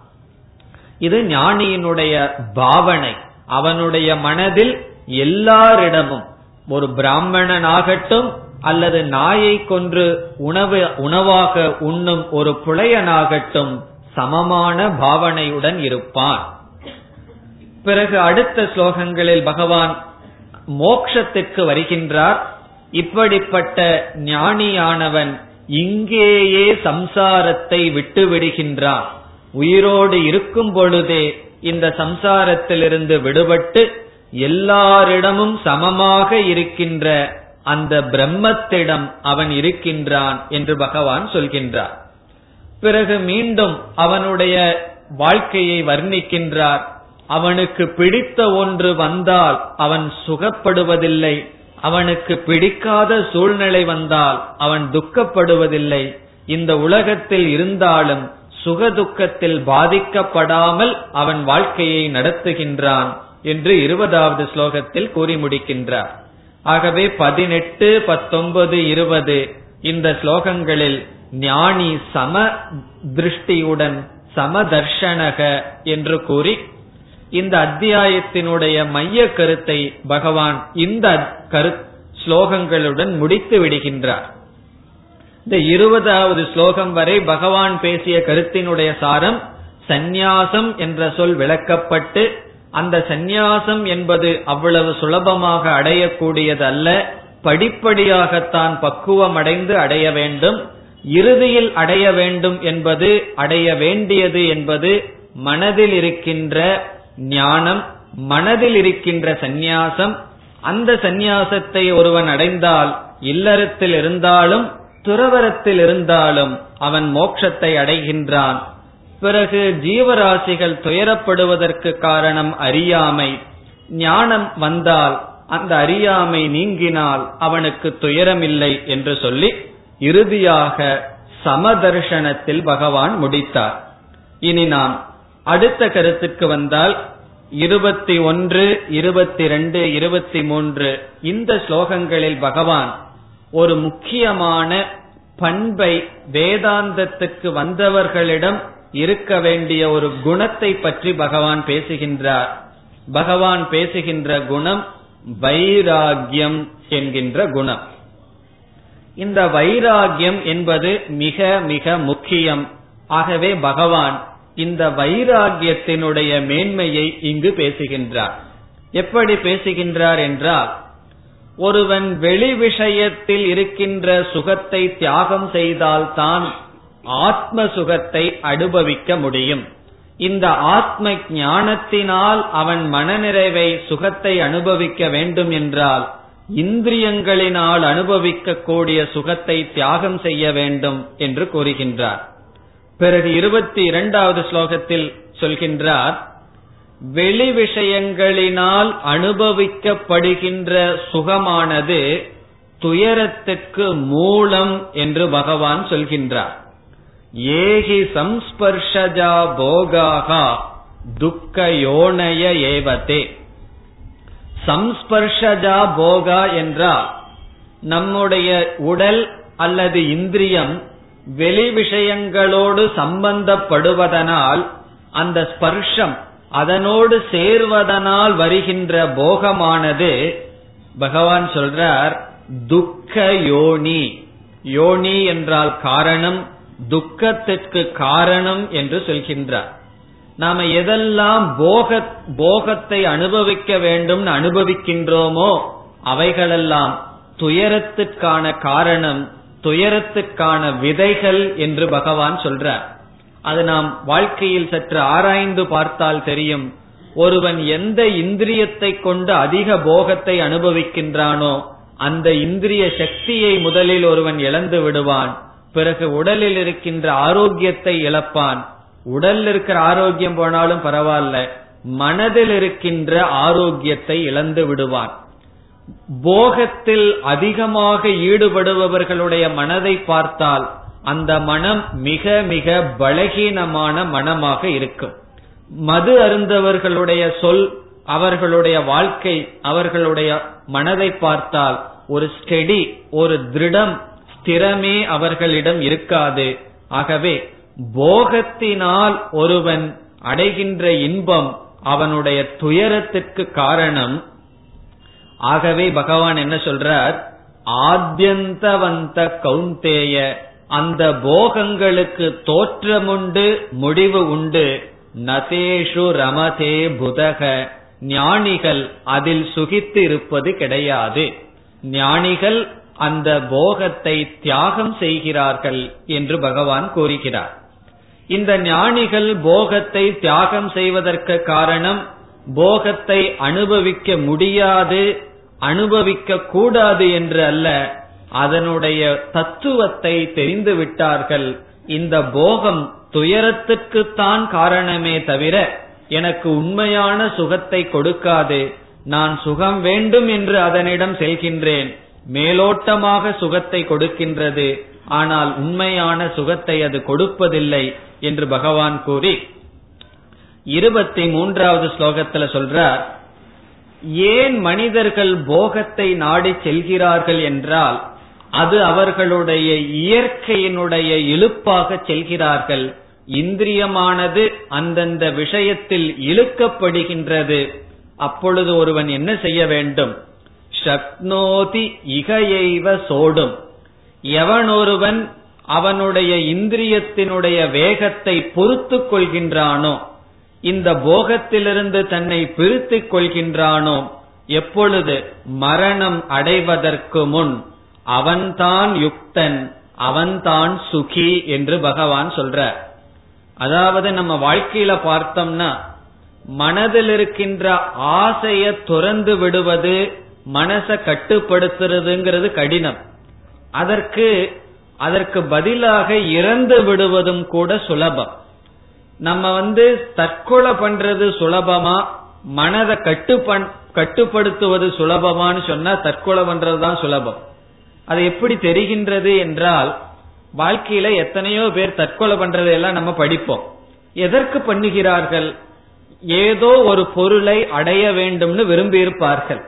இது ஞானியினுடைய பாவனை. அவனுடைய மனதில் எல்லாரிடமும் ஒரு பிராமணன் ஆகட்டும் அல்லது நாயை கொன்று உணவு உணவாக உண்ணும் ஒரு புலையனாகட்டும் சமமான பாவனையுடன் இருப்பான். பிறகு அடுத்த ஸ்லோகங்களில் பகவான் மோக்ஷத்திற்கு வருகின்றார். இப்படிப்பட்ட ஞானியானவன் இங்கேயே சம்சாரத்தை விட்டு விடுகின்றான் உயிரோடு இருக்கும் பொழுதே இந்த சம்சாரத்திலிருந்து விடுபட்டு எல்லாரிடமும் சமமாக இருக்கின்ற அந்த பிரம்மத்திடம் அவன் இருக்கின்றான் என்று பகவான் சொல்கின்றார். பிறகு மீண்டும் அவனுடைய வாழ்க்கையை வர்ணிக்கின்றார். அவனுக்கு பிடித்த ஒன்று வந்தால் அவன் சுகப்படுவதில்லை. அவனுக்கு பிடிக்காத சூழ்நிலை வந்தால் அவன் துக்கப்படுவதில்லை. இந்த உலகத்தில் இருந்தாலும் சுகதுக்கத்தில் பாதிக்கப்படாமல் அவன் வாழ்க்கையை நடத்துகின்றான் என்று இருபதாவது ஸ்லோகத்தில் கூறி முடிக்கின்றார். ஆகவே பதினெட்டு பத்தொன்பது இருபது இந்த ஸ்லோகங்களில் ஞானி சம திருஷ்டியுடன் சமதர்ஷனக என்று கூறி இந்த அத்தியாயத்தினுடைய மைய கருத்தை பகவான் இந்த கரு ஸ்லோகங்களுடன் முடித்து விடுகின்றார். இந்த இருபதாவது ஸ்லோகம் வரை பகவான் பேசிய கருத்தினுடைய சாரம் சந்நியாசம் என்ற சொல் விளக்கப்பட்டு அந்த சந்நியாசம் என்பது அவ்வளவு சுலபமாக அடையக்கூடியது அல்ல படிப்படியாகத்தான் பக்குவம் அடைந்து அடைய வேண்டும் இறுதியில் அடைய வேண்டும் என்பது அடைய வேண்டியது என்பது மனதில் இருக்கின்ற ஞானம் மனதில் இருக்கின்ற சந்நியாசம். அந்த சந்நியாசத்தை ஒருவன் அடைந்தால் இல்லறத்தில் இருந்தாலும் துறவரத்தில் இருந்தாலும் அவன் மோட்சத்தை அடைகின்றான். பிறகு ஜீவராசிகள் துயரப்படுவதற்கு காரணம் அறியாமை. ஞானம் வந்தால் அந்த அறியாமை நீங்கினால் அவனுக்கு துயரமில்லை என்று சொல்லி இறுதியாக சமதர்ஷனத்தில் பகவான் முடித்தார். இனி நாம் அடுத்த கருத்துக்கு வந்தால் இருபத்தி ஒன்று இருபத்தி ரெண்டு இருபத்தி மூன்று இந்த ஸ்லோகங்களில் பகவான் ஒரு முக்கியமான பண்பை வேதாந்தத்துக்கு வந்தவர்களிடம் இருக்க வேண்டிய ஒரு குணத்தை பற்றி பகவான் பேசுகின்றார். பகவான் பேசுகின்ற குணம் வைராகியம் என்கின்ற குணம். இந்த வைராகியம் என்பது மிக மிக முக்கியம். ஆகவே பகவான் இந்த வைராகியத்தினுடைய மேன்மையை இங்கு பேசுகின்றார். எப்படி பேசுகின்றார் என்றால் ஒருவன் வெளி விஷயத்தில் இருக்கின்ற சுகத்தை தியாகம் செய்தால்தான் ஆத்ம சுகத்தை அனுபவிக்க முடியும். இந்த ஆத்ம ஞானத்தினால் அவன் மனநிறைவை சுகத்தை அனுபவிக்க வேண்டும் என்றால் இந்திரியங்களினால் அனுபவிக்க கூடிய சுகத்தை தியாகம் செய்ய வேண்டும் என்று கூறுகின்றார். பிறகு இருபத்தி இரண்டாவது ஸ்லோகத்தில் சொல்கின்றார் வெளி விஷயங்களினால் அனுபவிக்கப்படுகின்ற சுகமானது துயரத்திற்கு மூலம் என்று பகவான் சொல்கின்றார். ஏகி சம்ஸ்பர்ஷஜா போகாகா துக்க யோனய ஏவத்தே சம்ஸ்பர்ஷஜா போகா என்றால் நம்முடைய உடல் அல்லது இந்திரியம் வெளி விஷயங்களோடு சம்பந்தப்படுவதனால் அந்த ஸ்பர்ஷம் அதனோடு சேர்வதனால் வருகின்ற போகமானது பகவான் சொல்றார் துக்க யோனி. யோனி என்றால் காரணம் துக்கத்திற்கு காரணம் என்று சொல்கின்றார். நாம எதெல்லாம் போக போகத்தை அனுபவிக்க வேண்டும் அனுபவிக்கின்றோமோ அவைகளெல்லாம் துயரத்திற்கான காரணம் துயரத்துக்கான விதைகள் என்று பகவான் சொல்றார். அது நாம் வாழ்க்கையில் சற்று ஆராய்ந்து பார்த்தால் தெரியும் ஒருவன் எந்த இந்திரியத்தை கொண்டு அதிக போகத்தை அனுபவிக்கின்றானோ அந்த இந்திரிய சக்தியை முதலில் ஒருவன் இழந்து விடுவான். பிறகு உடலில் இருக்கின்ற ஆரோக்கியத்தை இழப்பான். உடல்ல இருக்கிற ஆரோக்கியம் போனாலும் பரவாயில்ல மனதில் இருக்கின்ற ஆரோக்கியத்தை இழந்து விடுவான். போகத்தில் அதிகமாக ஈடுபடுபவர்களுடைய மனதை பார்த்தால் அந்த மனம் மிக மிக பலகீனமான மனமாக இருக்கும். மது அருந்தவர்களுடைய சொல் அவர்களுடைய வாழ்க்கை அவர்களுடைய மனதை பார்த்தால் ஒரு ஸ்டெடி ஒரு திருடம் ஸ்திரமே அவர்களிடம் இருக்காது. ஆகவே போகத்தினால் ஒருவன் அடைகின்ற இன்பம் அவனுடைய துயரத்திற்கு காரணம். ஆகவே பகவான் என்ன சொல்றார்? ஆத்யந்தவந்த கௌந்தேய அந்த போகங்களுக்கு தோற்றமுண்டு முடிவு உண்டு. நதேஷு ரமதே புதக. ஞானிகள் அதில் சுகித்து இருப்பது கிடையாது. ஞானிகள் அந்த போகத்தை தியாகம் செய்கிறார்கள் என்று பகவான் கூறுகிறார். இந்த ஞானிகள் போகத்தை தியாகம் செய்வதற்கு காரணம் போகத்தை அனுபவிக்க முடியாது அனுபவிக்க கூடாது என்று அல்ல. அதனுடைய தத்துவத்தை தெரிந்து விட்டார்கள். இந்த போகம் துயரத்துக்குத்தான் காரணமே தவிர எனக்கு உண்மையான சுகத்தை கொடுக்காது. நான் சுகம் வேண்டும் என்று அதனிடம் செல்கின்றேன். மேலோட்டமாக சுகத்தை கொடுக்கின்றது. ஆனால் உண்மையான சுகத்தை அது கொடுப்பதில்லை என்று பகவான் கூறி இருபத்தி மூன்றாவது ஸ்லோகத்துல சொல்றார் ஏன் மனிதர்கள் போகத்தை நாடி செல்கிறார்கள் என்றால் அது அவர்களுடைய இயற்கையினுடைய இழுப்பாக செல்கிறார்கள். இந்திரியமானது அந்தந்த விஷயத்தில் இழுக்கப்படுகின்றது. அப்பொழுது ஒருவன் என்ன செய்ய வேண்டும்? சக்னோதி இகையைவ சோடும். எவனொருவன் அவனுடைய இந்திரியத்தினுடைய வேகத்தை பொறுத்து கொள்கின்றானோ இந்த போகத்திலிருந்து தன்னை பிரித்துக் கொள்கின்றானோ எப்பொழுது மரணம் அடைவதற்கு முன் அவன்தான் யுக்தன் அவன்தான் சுகி என்று பகவான் சொல்ற அதாவது நம்ம வாழ்க்கையில பார்த்தோம்னா மனதில் இருக்கின்ற ஆசைய துறந்து விடுவது மனசை கட்டுப்படுத்துறதுங்கிறது கடினம். அதற்கு அதற்கு பதிலாக இறந்து விடுவதும் கூட சுலபம். நம்ம வந்து தற்கொலை பண்றது சுலபமா மனதை கட்டு கட்டுப்படுத்துவது சுலபமான்னு சொன்னா தற்கொலை பண்றதுதான் சுலபம். அது எப்படி தெரிகின்றது என்றால் வாழ்க்கையில எத்தனையோ பேர் தற்கொலை பண்றதையெல்லாம் நம்ம படிப்போம். எதற்கு பண்ணுகிறார்கள்? ஏதோ ஒரு பொருளை அடைய வேண்டும்னு விரும்பியிருப்பார்கள்.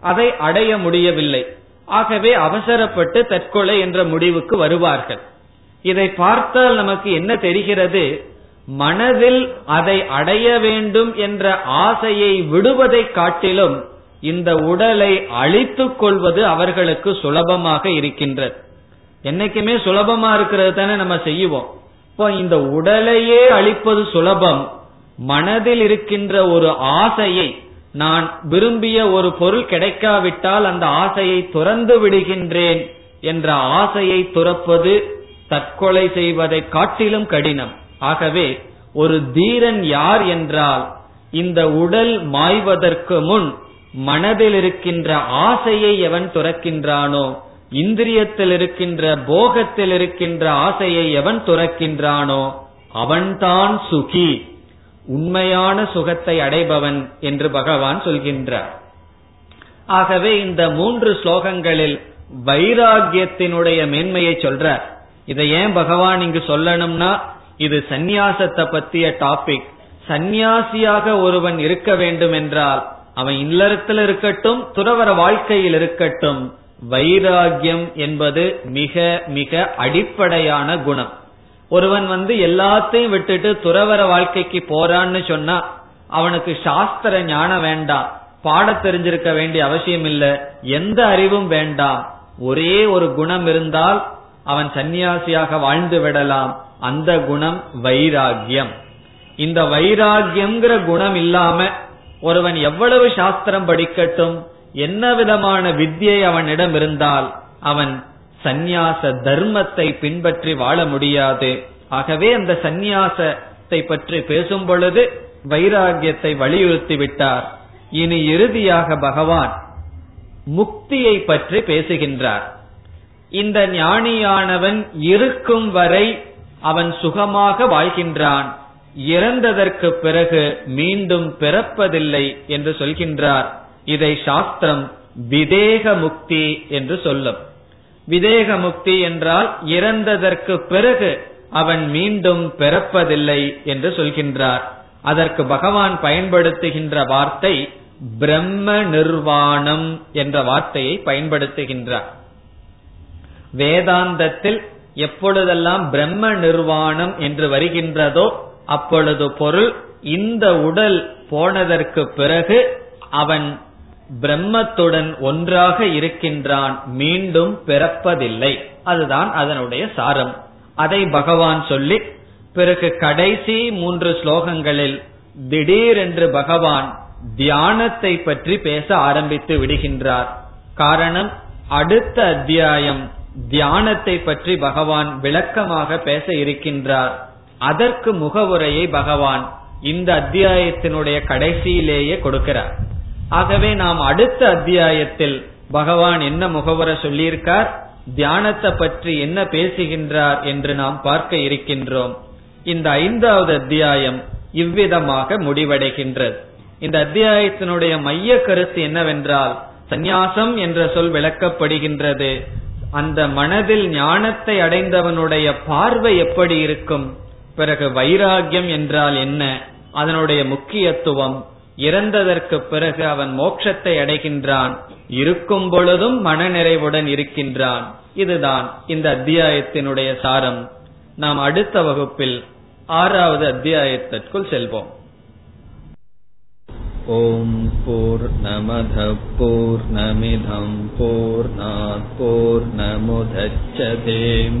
அதை அடைய முடியவில்லை. ஆகவே அவசரப்பட்டு தற்கொலை என்ற முடிவுக்கு வருவார்கள். இதை பார்த்தால் நமக்கு என்ன தெரிகிறது? மனதில் அதை அடைய வேண்டும் என்ற ஆசையை விடுவதை காட்டிலும் இந்த உடலை அழித்துக் கொள்வது அவர்களுக்கு சுலபமாக இருக்கின்றது. என்னைக்குமே சுலபமா இருக்கிறது தானே நம்ம செய்வோம். இப்போ இந்த உடலையே அழிப்பது சுலபம். மனதில் இருக்கின்ற ஒரு ஆசையை நான் விரும்பிய ஒரு பொருள் கிடைக்காவிட்டால் அந்த ஆசையை துறந்து விடுகின்றேன் என்ற ஆசையை துறப்பது தற்கொலை செய்வதை காட்டிலும் கடினம். ஆகவே ஒரு தீரன் யார் என்றால் இந்த உடல் மாய்வதற்கு முன் மனதில் இருக்கின்ற ஆசையை எவன் துறக்கின்றானோ இந்திரியத்தில் இருக்கின்ற போகத்தில் இருக்கின்ற ஆசையை எவன் துறக்கின்றானோ அவன்தான் சுகி உண்மையான சுகத்தை அடைபவன் என்று பகவான் சொல்கின்றார். ஆகவே இந்த மூன்று ஸ்லோகங்களில் வைராகியத்தினுடைய மேன்மையை சொல்றார். இதை ஏன் பகவான் இங்கு சொல்லணும்னா இது சந்நியாசத்தை பற்றிய டாபிக். சந்நியாசியாக ஒருவன் இருக்க வேண்டும் என்றால் அவன் இல்லறத்தில் இருக்கட்டும் துறவர வாழ்க்கையில் இருக்கட்டும் வைராகியம் என்பது மிக மிக அடிப்படையான குணம். ஒருவன் வந்து எல்லாத்தையும் விட்டுட்டு துறவர வாழ்க்கைக்கு போறான்னு சொன்னா அவனுக்கு சாஸ்திர ஞானம் வேண்டாம் பாட தெரிஞ்சிருக்க வேண்டிய அவசியம் இல்ல எந்த அறிவும் வேண்டாம் ஒரே ஒரு குணம் இருந்தால் அவன் சந்நியாசியாக வாழ்ந்து விடலாம். அந்த குணம் வைராகியம் இந்த வைராகியம்ங்கிற குணம் இல்லாம ஒருவன் எவ்வளவு சாஸ்திரம் படிக்கட்டும் என்ன விதமான வித்தியை அவனிடம் இருந்தால் அவன் சந்நியாச தர்மத்தை பின்பற்றி வாழ முடியாது. ஆகவே அந்த சந்நியாசத்தை பற்றி பேசும் பொழுது வைராகியத்தை வலியுறுத்தி விட்டார். இனி இறுதியாக பகவான் முக்தியை பற்றி பேசுகின்றார். இந்த ஞானியானவன் இருக்கும் வரை அவன் சுகமாக வாழ்கின்றான். இறந்ததற்கு பிறகு மீண்டும் பிறப்பதில்லை என்று சொல்கின்றார். இதை சாஸ்திரம் விதேக முக்தி என்று சொல்லும். விதேக முக்தி என்றால் இறந்ததற்கு பிறகு அவன் மீண்டும் பிறப்பதில்லை என்று சொல்கின்றார். அதற்கு பகவான் பயன்படுத்துகின்ற வார்த்தை பிரம்ம நிர்வாணம் என்ற வார்த்தையை பயன்படுத்துகின்றார். வேதாந்தத்தில் எப்பொழுதெல்லாம் பிரம்ம நிர்வாணம் என்று வருகின்றதோ அப்பொழுது பொருள் இந்த உடல் போனதற்கு பிறகு அவன் பிரம்மத்துடன் ஒன்றாக இருக்கின்றான் மீண்டும் பிறப்பதில்லை. அதுதான் அதனுடைய சாரம். அதை பகவான் சொல்லி பிறகு கடைசி மூன்று ஸ்லோகங்களில் திடீரென்று பகவான் தியானத்தை பற்றி பேச ஆரம்பித்து விடுகின்றார். காரணம் அடுத்த அத்தியாயம் தியானத்தை பற்றி பகவான் விளக்கமாக பேச இருக்கின்றார். அதற்கு முகவுரையை பகவான் இந்த அத்தியாயத்தினுடைய கடைசியிலேயே கொடுக்கிறார். ஆகவே நாம் அடுத்த அத்தியாயத்தில் பகவான் என்ன முகவுரை சொல்லியிருக்கார் தியானத்தை பற்றி என்ன பேசுகின்றார் என்று நாம் பார்க்க இருக்கின்றோம். இந்த ஐந்தாவது அத்தியாயம் இவ்விதமாக முடிவடைகின்றது. இந்த அத்தியாயத்தினுடைய மைய கருத்து என்னவென்றால் சந்நியாசம் என்ற சொல் விளக்கப்படுகின்றது. அந்த மனதில் ஞானத்தை அடைந்தவனுடைய பார்வை எப்படி இருக்கும்? பிறகு வைராகியம் என்றால் என்ன? அதனுடைய முக்கியத்துவம் இறந்ததற்கு பிறகு அவன் மோட்சத்தை அடைகின்றான் இருக்கும் பொழுதும் மனநிறைவுடன் இருக்கின்றான். இதுதான் இந்த அத்தியாயத்தினுடைய சாரம். நாம் அடுத்த வகுப்பில் ஆறாவது அத்தியாயத்திற்குள் செல்வோம். ஓம் போர் நமத போர் நமிதம் போர் நமுதச்சதேம்